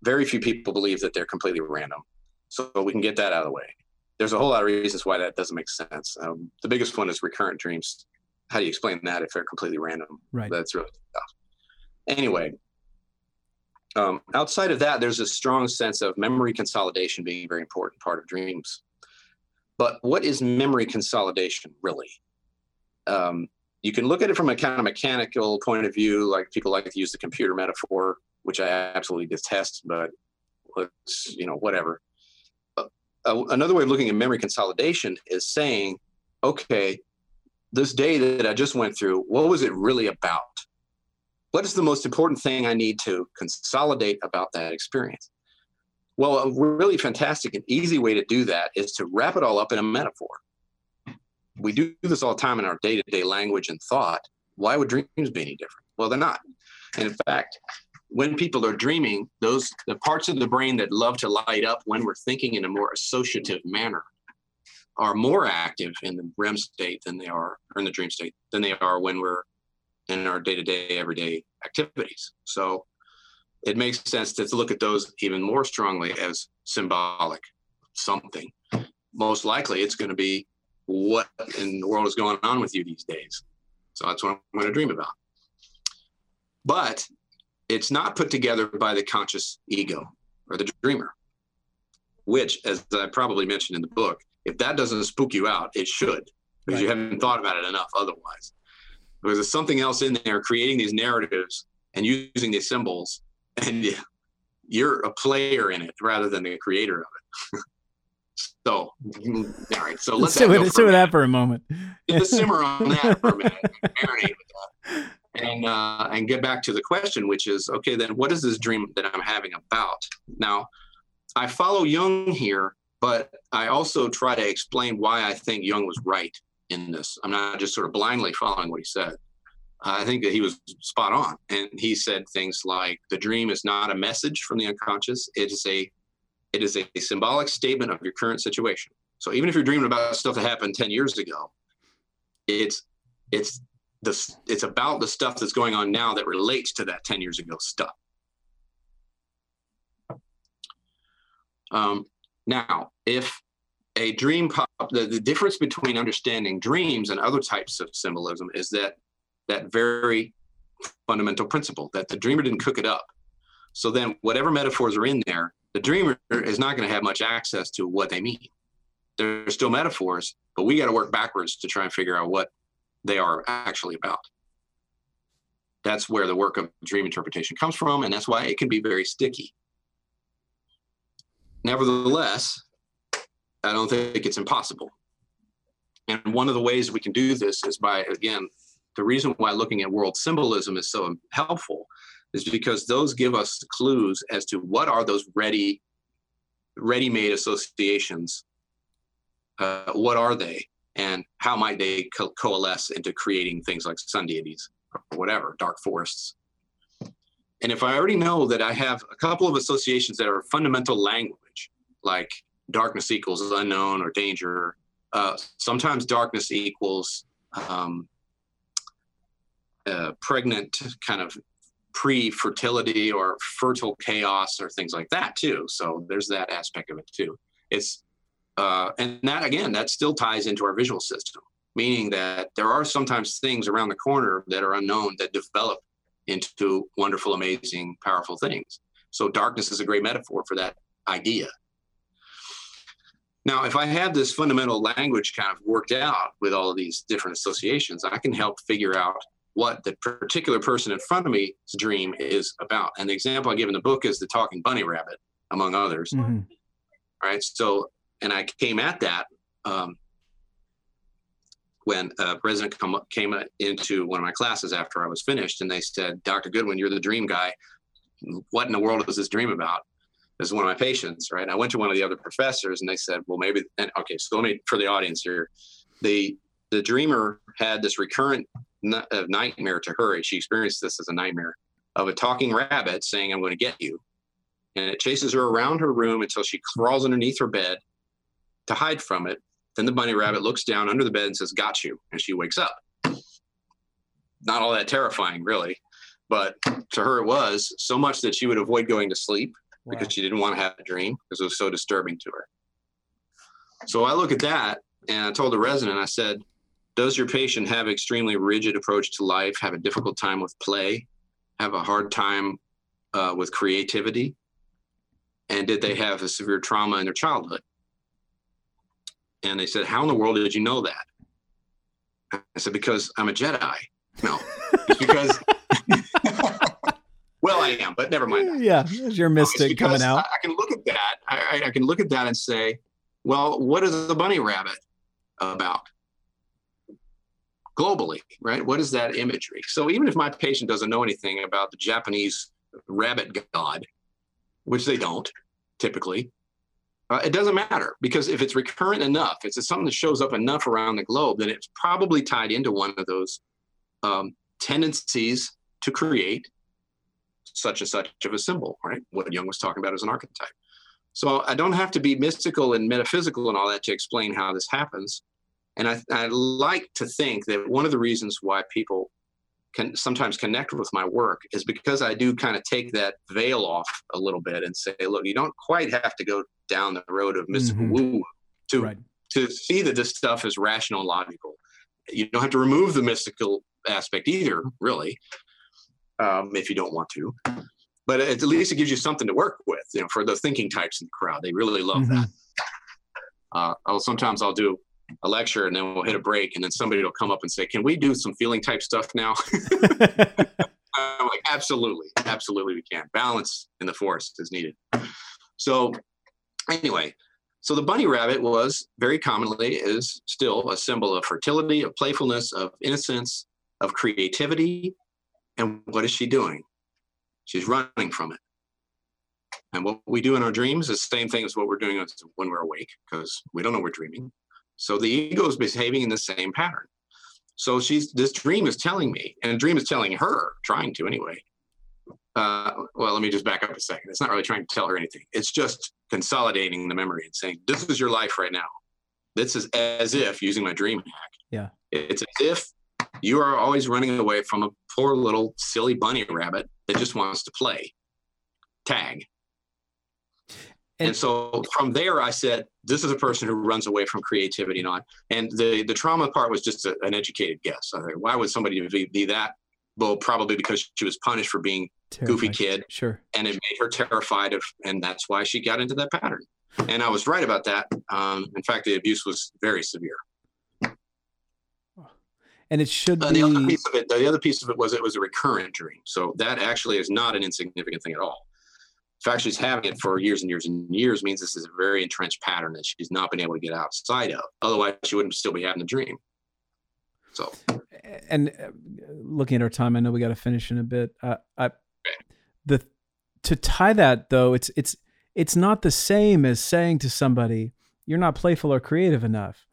very few people believe that they're completely random. So we can get that out of the way. There's a whole lot of reasons why that doesn't make sense. Um, the biggest one is recurrent dreams. How do you explain that if they're completely random? Right. That's really tough. Anyway, um, outside of that, there's a strong sense of memory consolidation being a very important part of dreams. But what is memory consolidation really? Um, you can look at it from a kind of mechanical point of view, like people like to use the computer metaphor, which I absolutely detest, but let's, you know, whatever. Uh, another way of looking at memory consolidation is saying, okay, this day that I just went through, what was it really about? what is the most important thing I need to consolidate about that experience? Well, a really fantastic and easy way to do that is to wrap it all up in a metaphor. We do this all the time in our day to day language and thought. Why would dreams be any different? Well, they're not. And in fact, when people are dreaming, those the parts of the brain that love to light up when we're thinking in a more associative manner are more active in the REM state than they are, or in the dream state than they are when we're in our day-to-day, everyday activities. So it makes sense to look at those even more strongly as symbolic something. Most likely, it's going to be what in the world is going on with you these days. So that's what I'm going to dream about. But it's not put together by the conscious ego or the dreamer, which, as I probably mentioned in the book, if that doesn't spook you out, it should, because right. you haven't thought about it enough otherwise. Because there's something else in there creating these narratives and using these symbols, and you're a player in it rather than the creator of it. so, all right. So let's sit with, sit with that for a moment. Just simmer on that for a minute. Marinate with that and uh, and get back to the question, which is okay. Then what is this dream that I'm having about? Now, I follow Jung here, but I also try to explain why I think Jung was right in this. I'm not just sort of blindly following what he said. I think that he was spot on, and he said things like the dream is not a message from the unconscious; it is a it is a symbolic statement of your current situation. So even if you're dreaming about stuff that happened 10 years ago, it's it's the, it's about the stuff that's going on now that relates to that 10 years ago stuff. Um, now, if a dream pop, the, the difference between understanding dreams and other types of symbolism is that that very fundamental principle that the dreamer didn't cook it up. So then, whatever metaphors are in there, the dreamer is not going to have much access to what they mean. They're still metaphors, but we got to work backwards to try and figure out what they are actually about. That's where the work of dream interpretation comes from, and that's why it can be very sticky. Nevertheless, I don't think it's impossible. And one of the ways we can do this is by, again, the reason why looking at world symbolism is so helpful is because those give us clues as to what are those ready, ready-made associations. Uh, what are they? and how might they co- coalesce into creating things like sun deities or whatever, dark forests. And if I already know that I have a couple of associations that are fundamental language, like darkness equals unknown or danger, uh, sometimes darkness equals um, uh, pregnant kind of pre-fertility or fertile chaos or things like that too. So there's that aspect of it too. It's uh, and that again, that still ties into our visual system, meaning that there are sometimes things around the corner that are unknown that develop into wonderful, amazing, powerful things. So darkness is a great metaphor for that idea. Now, if I have this fundamental language kind of worked out with all of these different associations, I can help figure out what the particular person in front of me's dream is about. And the example I give in the book is the talking bunny rabbit, among others. Mm-hmm. Right. So and I came at that um, when a resident come, came into one of my classes after I was finished, and they said, "Dr. Goodwyn, you're the dream guy. What in the world is this dream about?" This is one of my patients, right? And I went to one of the other professors, and they said, "Well, maybe." And okay, so let me for the audience here, the the dreamer had this recurrent n- uh, nightmare to her. She experienced this as a nightmare of a talking rabbit saying, "I'm going to get you," and it chases her around her room until she crawls underneath her bed to hide from it. Then the bunny rabbit looks down under the bed and says, Got you. And she wakes up. Not all that terrifying, really. But to her, it was so much that she would avoid going to sleep wow. because she didn't want to have a dream because it was so disturbing to her. So I look at that and I told the resident, I said, Does your patient have extremely rigid approach to life, have a difficult time with play, have a hard time uh, with creativity? And did they have a severe trauma in their childhood? And they said, How in the world did you know that? I said, Because I'm a Jedi. No, because, well, I am, but never mind. Yeah, your mystic coming out. I, I, can look at that. I, I can look at that and say, Well, what is the bunny rabbit about? globally, right? What is that imagery? So even if my patient doesn't know anything about the Japanese rabbit god, which they don't typically, uh, it doesn't matter because if it's recurrent enough, if it's something that shows up enough around the globe, then it's probably tied into one of those um, tendencies to create such and such of a symbol, right? What Jung was talking about as an archetype. So I don't have to be mystical and metaphysical and all that to explain how this happens. And I, I like to think that one of the reasons why people can sometimes connect with my work is because I do kind of take that veil off a little bit and say, look, you don't quite have to go down the road of mystical mm-hmm. woo to right. to see that this stuff is rational and logical. You don't have to remove the mystical aspect either, really, um, if you don't want to. But at least it gives you something to work with. You know, for the thinking types in the crowd, they really love mm-hmm. that. Uh, I'll sometimes I'll do a lecture and then we'll hit a break and then somebody will come up and say, "Can we do some feeling type stuff now?" I'm like, "Absolutely, absolutely, we can." Balance in the forest is needed. So, anyway, so the bunny rabbit was very commonly is still a symbol of fertility, of playfulness, of innocence, of creativity. And what is she doing? She's running from it. And what we do in our dreams is the same thing as what we're doing when we're awake, because we don't know we're dreaming. So the ego is behaving in the same pattern. So she's this dream is telling me, and dream is telling her, trying to anyway. Uh, well, let me just back up a second. It's not really trying to tell her anything. It's just consolidating the memory and saying, "This is your life right now. This is as if using my dream hack. Yeah, it's as if you are always running away from a poor little silly bunny rabbit that just wants to play tag. And, and, so from there, I said, this is a person who runs away from creativity and on. And the, the trauma part was just a, an educated guess. I think, why would somebody be, be, that? Well, probably because she was punished for being terrified. goofy kid. Sure. And it made her terrified of, and that's why she got into that pattern. And I was right about that. Um, in fact, the abuse was very severe. And it should uh, be. The other piece of it, the other piece of it was it was a recurrent dream. So that actually is not an insignificant thing at all fact she's having it for years and years and years means this is a very entrenched pattern that she's not been able to get outside of. Otherwise, she wouldn't still be having the dream. So, and uh, looking at our time, I know we got to finish in a bit. Uh, I, the to tie that though, it's it's it's not the same as saying to somebody, "You're not playful or creative enough."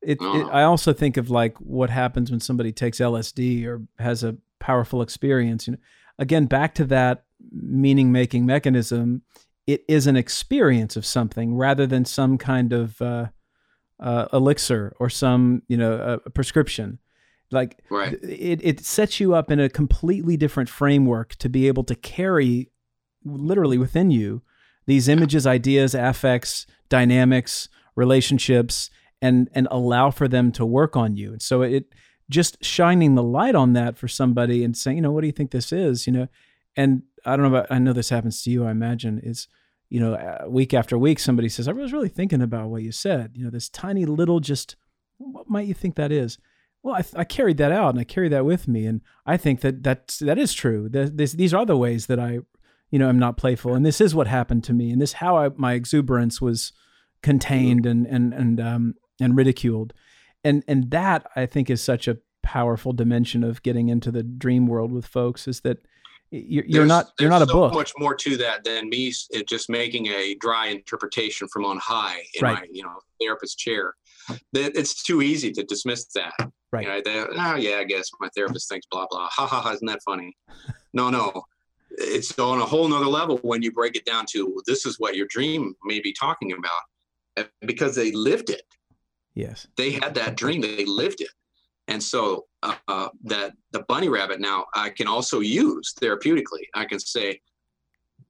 It, it, I also think of like what happens when somebody takes LSD or has a powerful experience. You know, again, back to that meaning making mechanism, it is an experience of something rather than some kind of uh, uh, elixir or some you know a prescription. Like right. it, it sets you up in a completely different framework to be able to carry literally within you these images, ideas, affects, dynamics, relationships, and and allow for them to work on you. And so it just shining the light on that for somebody and saying, you know, what do you think this is? You know, and I don't know about, I know this happens to you, I imagine, is, you know, uh, week after week, somebody says, I was really thinking about what you said. You know, this tiny little just, what might you think that is? Well, I, I carried that out and I carry that with me. And I think that that's, that is true. This, these are the ways that I, you know, am not playful. And this is what happened to me. And this, how I, my exuberance was contained and, and, and, um, and ridiculed. And, and that I think is such a powerful dimension of getting into the dream world with folks is that, you're, you're not you're not a so book. Much more to that than me just making a dry interpretation from on high in right. my you know therapist chair. That It's too easy to dismiss that. Right. You know, they, oh yeah, I guess my therapist thinks blah blah. Ha ha ha! Isn't that funny? no, no. It's on a whole nother level when you break it down to this is what your dream may be talking about because they lived it. Yes. They had that dream. They lived it. And so uh, that the bunny rabbit now I can also use therapeutically. I can say,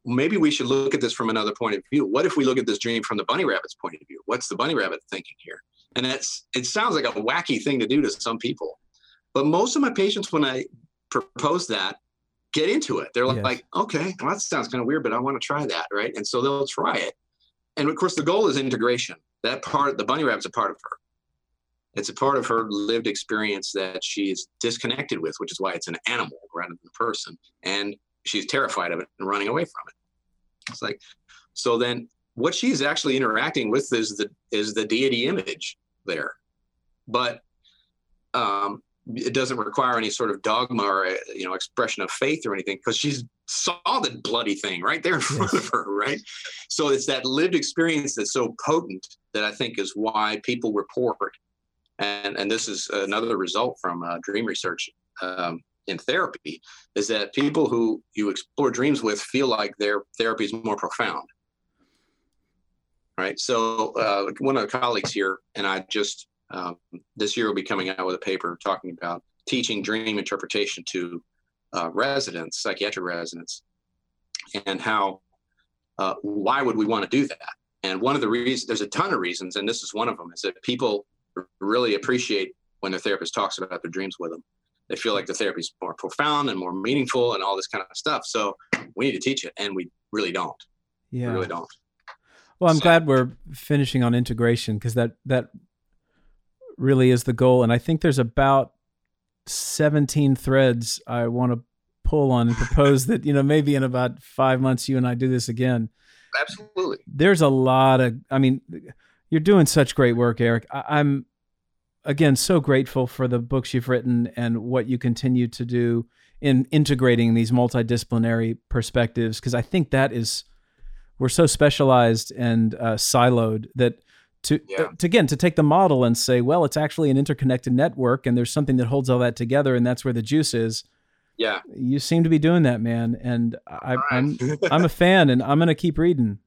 maybe we should look at this from another point of view. What if we look at this dream from the bunny rabbit's point of view? What's the bunny rabbit thinking here? And that's it sounds like a wacky thing to do to some people, but most of my patients, when I propose that, get into it. They're yes. like, okay, well, that sounds kind of weird, but I want to try that, right? And so they'll try it. And of course, the goal is integration. That part, the bunny rabbit's a part of her it's a part of her lived experience that she's disconnected with, which is why it's an animal rather than a person. And she's terrified of it and running away from it. It's like, so then what she's actually interacting with is the is the deity image there. But um, it doesn't require any sort of dogma or you know expression of faith or anything because she's saw the bloody thing right there in front yes. of her right so it's that lived experience that's so potent that i think is why people report and and this is another result from uh, dream research um, in therapy is that people who you explore dreams with feel like their therapy is more profound right? So uh, one of the colleagues here and I just um, this year will be coming out with a paper talking about teaching dream interpretation to uh, residents, psychiatric residents, and how uh, why would we want to do that? And one of the reasons, there's a ton of reasons, and this is one of them, is that people really appreciate when their therapist talks about their dreams with them. They feel like the therapy is more profound and more meaningful and all this kind of stuff. So we need to teach it, and we really don't. Yeah, we really don't. Well, I'm so, glad we're finishing on integration because that that really is the goal, and I think there's about 17 threads I want to pull on and propose that you know maybe in about five months you and I do this again. Absolutely. There's a lot of. I mean, you're doing such great work, Erik. I, I'm again so grateful for the books you've written and what you continue to do in integrating these multidisciplinary perspectives because I think that is we're so specialized and uh, siloed that to, yeah. uh, to again to take the model and say well it's actually an interconnected network and there's something that holds all that together and that's where the juice is. Yeah. You seem to be doing that man and I, am I'm, I'm a fan and i'm gonna keep reading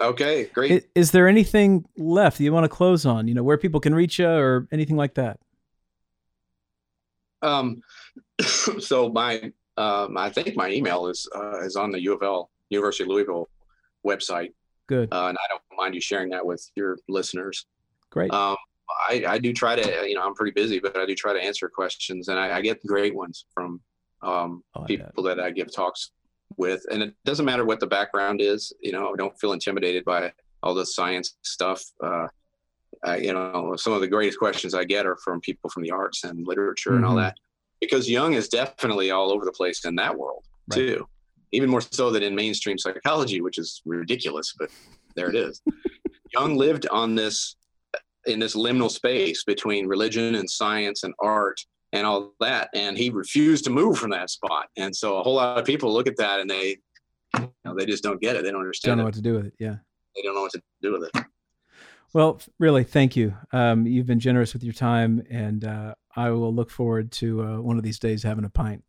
okay great. Is, is, there anything left you want to close on you know where people can reach you or anything like that? Um so my um i think my email is uh, is on the u of l university of louisville website. Good. Uh, and i don't mind you sharing that with your listeners. Great. Um I, I do try to, you know, I'm pretty busy, but I do try to answer questions, and I, I get great ones from um, oh, people that I give talks with, and it doesn't matter what the background is. You know, I don't feel intimidated by all the science stuff. Uh, I, you know, some of the greatest questions I get are from people from the arts and literature mm-hmm. and all mm-hmm. that, because Jung is definitely all over the place in that world right. too, even more so than in mainstream psychology, which is ridiculous, but there it is. Jung lived on this in this liminal space between religion and science and art and all that. And he refused to move from that spot. And so a whole lot of people look at that and they, you know, they just don't get it. They don't understand. Don't know it. what to do with it. Yeah. They don't know what to do with it. Well, really, thank you. Um, you've been generous with your time, and uh, I will look forward to uh, one of these days having a pint.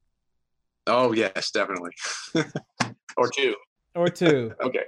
Oh yes, definitely, or two. Or two. okay.